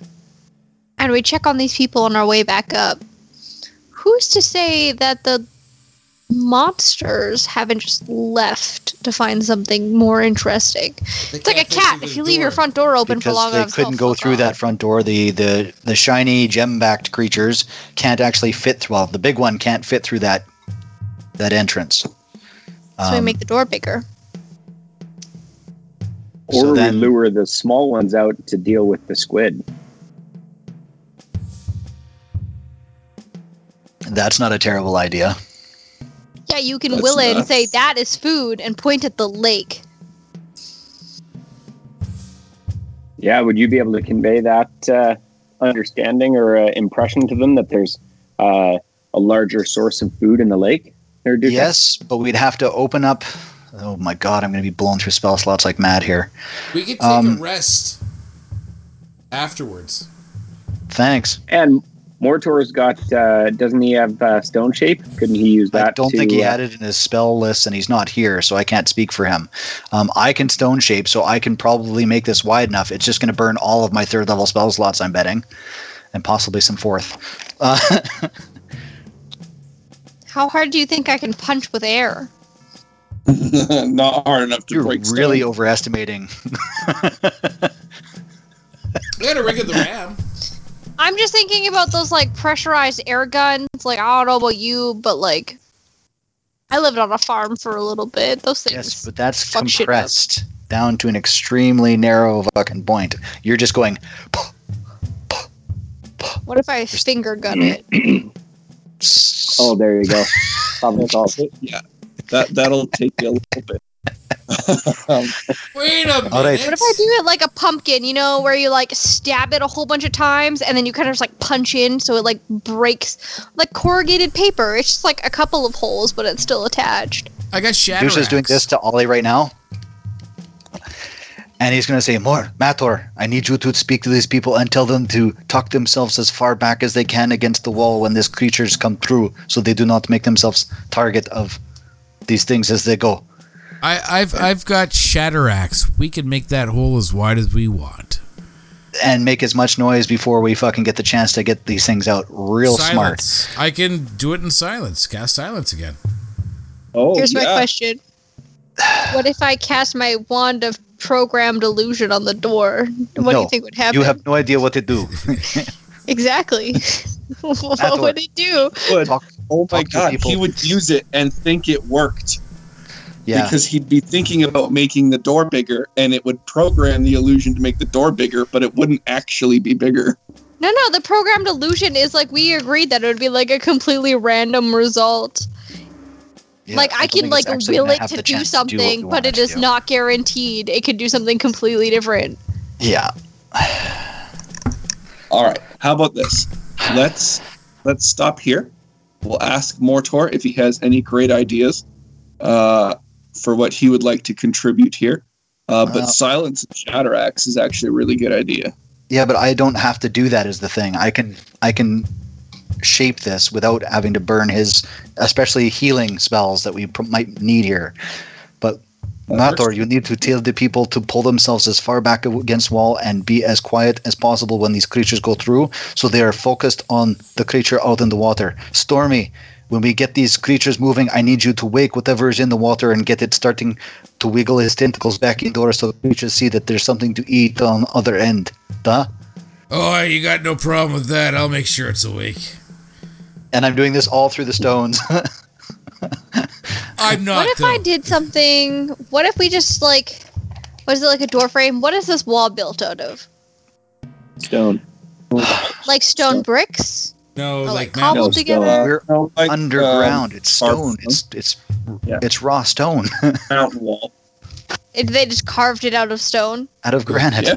and we check on these people on our way back up, who's to say that the monsters haven't just left to find something more interesting. They It's like a cat. If you leave your front door open for because long they enough, they'll couldn't go through off. that front door. The the the shiny gem-backed creatures can't actually fit through. Well, the big one can't fit through that that entrance. So we Um, make the door bigger. Or So we lure the small ones out to deal with the squid. that's not a terrible idea. Yeah, you can That's will it and say that is food and point at the lake. Yeah, would you be able to convey that uh, understanding or uh, impression to them that there's uh, a larger source of food in the lake? Or do Yes, but we'd have to open up. Oh my god, I'm going to be blowing through spell slots like mad here. We could take Um, a rest afterwards. Thanks. And Mortor's got, uh, doesn't he have uh, stone shape? Couldn't he use that? I don't to, think he uh, had it in his spell list, and he's not here, so I can't speak for him. Um, I can stone shape, so I can probably make this wide enough. It's just going to burn all of my third level spell slots, I'm betting, and possibly some fourth. Uh, How hard do you think I can punch with air? Not hard enough to you're break stone. really overestimating. We got a ring of the ram. I'm just thinking about those like pressurized air guns. Like I don't know about you, but like I lived on a farm for a little bit. Those things. yes, but that's fuck compressed down to an extremely narrow fucking point. You're just going. what if I finger gun it? Oh, there you go. Problem solved. yeah, that that'll take you a little bit. Wait a minute. All right. What if I do it like a pumpkin? You know, where you like stab it a whole bunch of times and then you kind of just like punch in so it like breaks like corrugated paper. It's just like a couple of holes, but it's still attached. I got shadow. Zeus is doing this to Ollie right now. And he's going to say, More, Mator, I need you to speak to these people and tell them to tuck themselves as far back as they can against the wall when these creatures come through so they do not make themselves target of these things as they go. I, I've I've got Shatteraxe. We can make that hole as wide as we want. And make as much noise before we fucking get the chance to get these things out real smart. I can do it in silence. Cast silence again. oh, Here's my question. What if I cast my wand of programmed illusion on the door? What do you think would happen? You have no idea what to do. exactly. what would it do? Would. Oh my god, he would use it and think it worked yeah. because he'd be thinking about making the door bigger, and it would program the illusion to make the door bigger, but it wouldn't actually be bigger. No, no, the programmed illusion is like we agreed that it would be like a completely random result. Yeah, like I, don't can like it's will gonna it to do chance to what we something, but it to is do. not guaranteed. It could do something completely different. Yeah. All right, how about this? Let's let's stop here. We'll ask Mortor if he has any great ideas uh, for what he would like to contribute here. Uh, but silence and Shatteraxe is actually a really good idea. Yeah, but I don't have to do that is the thing. I can I can shape this without having to burn his especially healing spells that we pr- might need here. But Mator, you need to tell the people to pull themselves as far back against wall and be as quiet as possible when these creatures go through, so they are focused on the creature out in the water. Stormy, when we get these creatures moving, I need you to wake whatever is in the water and get it starting to wiggle his tentacles back indoors so the creatures see that there's something to eat on the other end. Duh. Oh, you got no problem with that. I'll make sure it's awake. And I'm doing this all through the stones. I'm not. what if though. I did something? What if we just like, what is it like a door frame? What is this wall built out of? Stone. Like stone bricks? No, Or, like, like cobbled together? Uh, We're no, like, underground. it's stone. stone. It's it's Yeah. it's raw stone um, mountain wall. It, they just carved it out of stone. out of granite. Yeah.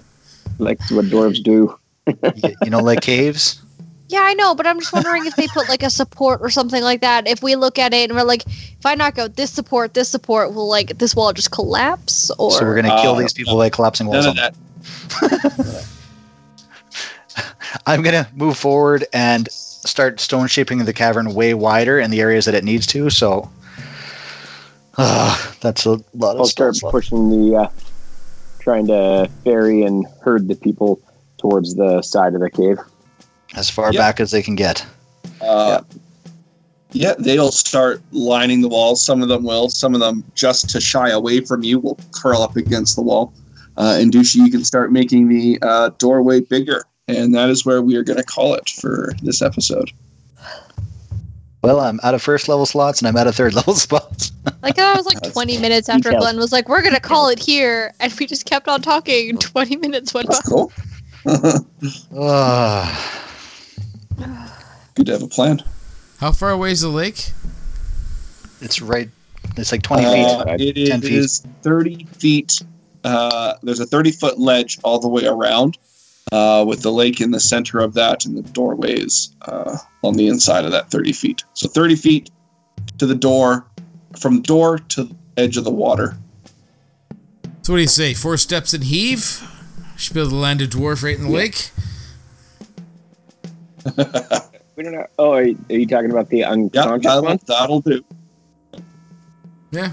Like what dwarves do. Y- you know, like caves. Yeah, I know, but I'm just wondering if they put like a support or something like that. If we look at it and we're like, if I knock out this support, this support, will like this wall just collapse? Or so we're gonna kill Uh, these people by collapsing walls. None of that. I'm gonna move forward and start stone shaping the cavern way wider in the areas that it needs to. So, uh, that's a lot I'll of start stuff. pushing the, uh, trying to ferry and herd the people towards the side of the cave. as far Yep. back as they can get. Uh, Yeah, they'll start lining the walls. Some of them will. Some of them, just to shy away from you, will curl up against the wall. Uh, and Dushi, you can start making the uh, doorway bigger. And that is where we are going to call it for this episode. Well, I'm out of first level slots and I'm out of third level spots. Like that was like That's 20 minutes after. Glenn was like, "We're gonna call it here," and we just kept on talking. 20 minutes went by. Cool. Ah, Good to have a plan. How far away is the lake? it's right. It's like 20 Uh, feet. it 10 feet. 30 feet. Uh, there's a 30 foot ledge all the way around uh, with the lake in the center of that and the doorways uh, on the inside of that 30 feet. So 30 feet to the door, from door to the edge of the water. So what do you say? Four steps and heave? Should be able to land a dwarf right in the lake. We don't know. Oh, are you, are you talking about the Yeah, unconscious that'll, one? that'll do. Yeah.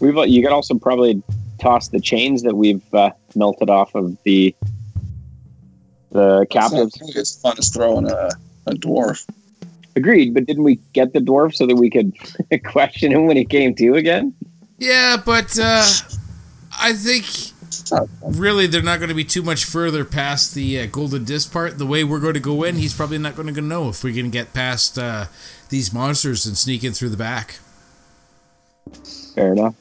We've uh, you could also probably toss the chains that we've uh, melted off of the the captives. It's not as fun as throwing a, a dwarf. Agreed, but didn't we get the dwarf so that we could question him when he came to again? Yeah, but uh, I think It's not fun. really they're not going to be too much further past the uh, golden disc part. The way we're going to go in, he's probably not going to know if we're going to get past uh, these monsters and sneak in through the back. Fair enough.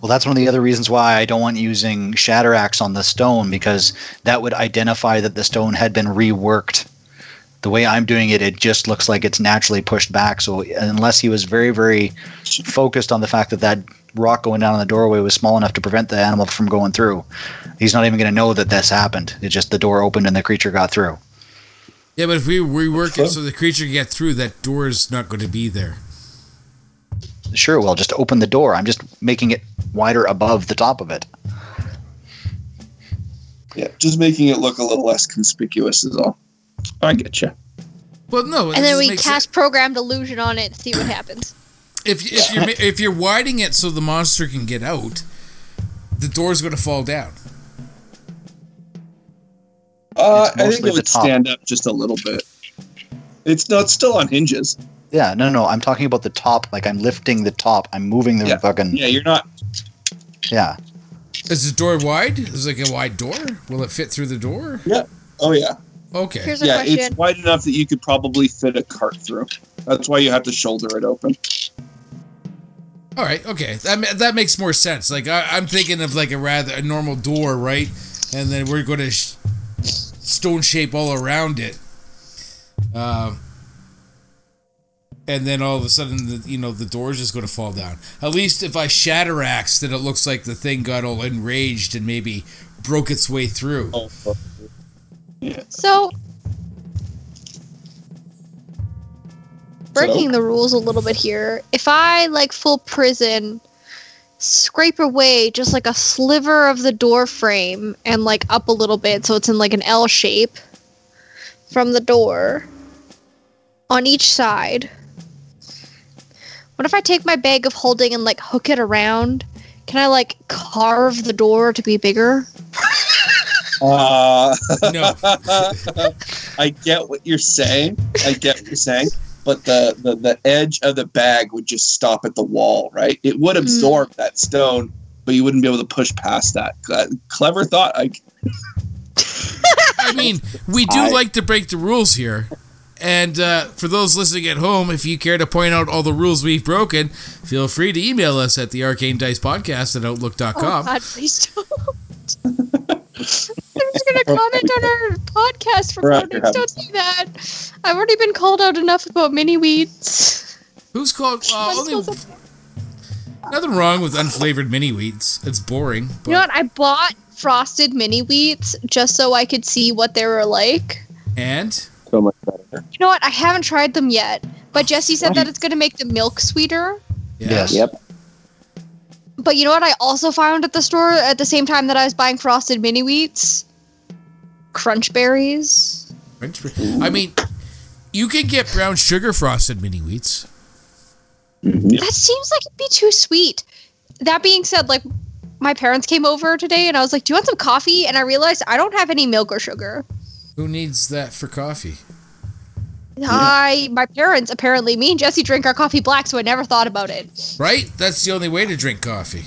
Well, that's one of the other reasons why I don't want using Shatter Axe on the stone because that would identify that the stone had been reworked. The way I'm doing it, it just looks like it's naturally pushed back. So unless he was very, very focused on the fact that that rock going down in the doorway was small enough to prevent the animal from going through, he's not even going to know that this happened. It just the door opened and the creature got through. Yeah, but if we rework it so the creature can get through, that door is not going to be there. Sure, well, just open the door. I'm just making it wider above the top of it. Yeah, just making it look a little less conspicuous is all. I get you. Well, no, And then we makes cast programmed illusion on it to see what happens. If if you're if you're widening it so the monster can get out, the door's going to fall down. Uh, It's I think it would top. stand up just a little bit. It's no, it's still on hinges. Yeah, no, no, I'm talking about the top. Like I'm lifting the top. I'm moving the Yeah. fucking Yeah, you're not. yeah. Is the door wide? Is it like a wide door? Will it fit through the door? Yeah. Oh yeah, Okay. Here's a yeah. question. It's wide enough that you could probably fit a cart through. That's why you have to shoulder it open. All right. Okay. That that makes more sense. Like I, I'm thinking of like a rather a normal door, right? And then we're going to sh- stone shape all around it. Um. And then all of a sudden, the, you know, the door's just going to fall down. At least if I shatter axe, then it looks like the thing got all enraged and maybe broke its way through. Oh, So, breaking the rules a little bit here. If I like full prison, scrape away just like a sliver of the door frame and like up a little bit so it's in like an L shape from the door on each side. What if I take my bag of holding and like hook it around? Can I like carve the door to be bigger? Uh, No. I get what you're saying. I get what you're saying. But the, the, the edge of the bag would just stop at the wall, right? It would absorb that stone, but you wouldn't be able to push past that. Uh, clever thought. I, I mean, we do I- like to break the rules here. And uh, for those listening at home, if you care to point out all the rules we've broken, feel free to email us at the Arcane Dice Podcast at Oh Outlook.com. God, please don't. I'm just gonna comment on our podcast for Right, Codex. Don't do that. I've already been called out enough about mini wheats. Who's called? Uh, only, nothing wrong with unflavored mini wheats. It's boring. But, You know what? I bought frosted mini wheats just so I could see what they were like. And So much better. You know what? I haven't tried them yet, but Jesse said that it's gonna make the milk sweeter. yeah. Yes. Yep. But you know what? I also found at the store at the same time that I was buying frosted mini wheats, crunch berries. French- I mean, you can get brown sugar frosted mini wheats. Mhm. That seems like it'd be too sweet. That being said, like my parents came over today and I was like, "Do you want some coffee?" And I realized I don't have any milk or sugar. Who needs that for coffee? I, my parents apparently, me and Jesse drink our coffee black, so I never thought about it. Right? That's the only way to drink coffee.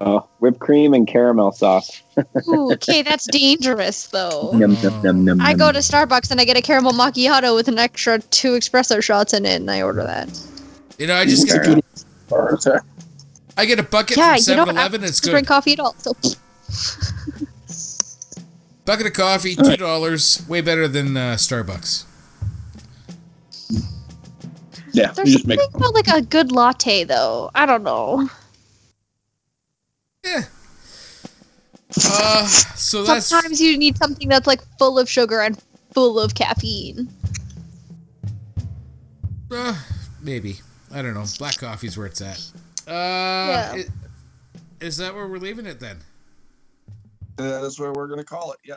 Oh, whipped cream and caramel sauce. Ooh, okay, that's dangerous though. Num, num, num, num, I go to Starbucks and I get a caramel macchiato with an extra two espresso shots in it, and I order that. You know, I just get Or- I get a bucket yeah, from you 7 Eleven. It's don't good. drink coffee at all. So Bucket of coffee, two dollars, way better than uh, Starbucks. yeah, there's you just make something about like a good latte though. I don't know. Yeah. Uh, so that's Sometimes you need something that's like full of sugar and full of caffeine. uh, maybe I don't know. Black coffee's where it's at. Uh, Yeah. i- is that where we're leaving it then? That is where we're gonna call it. Yeah.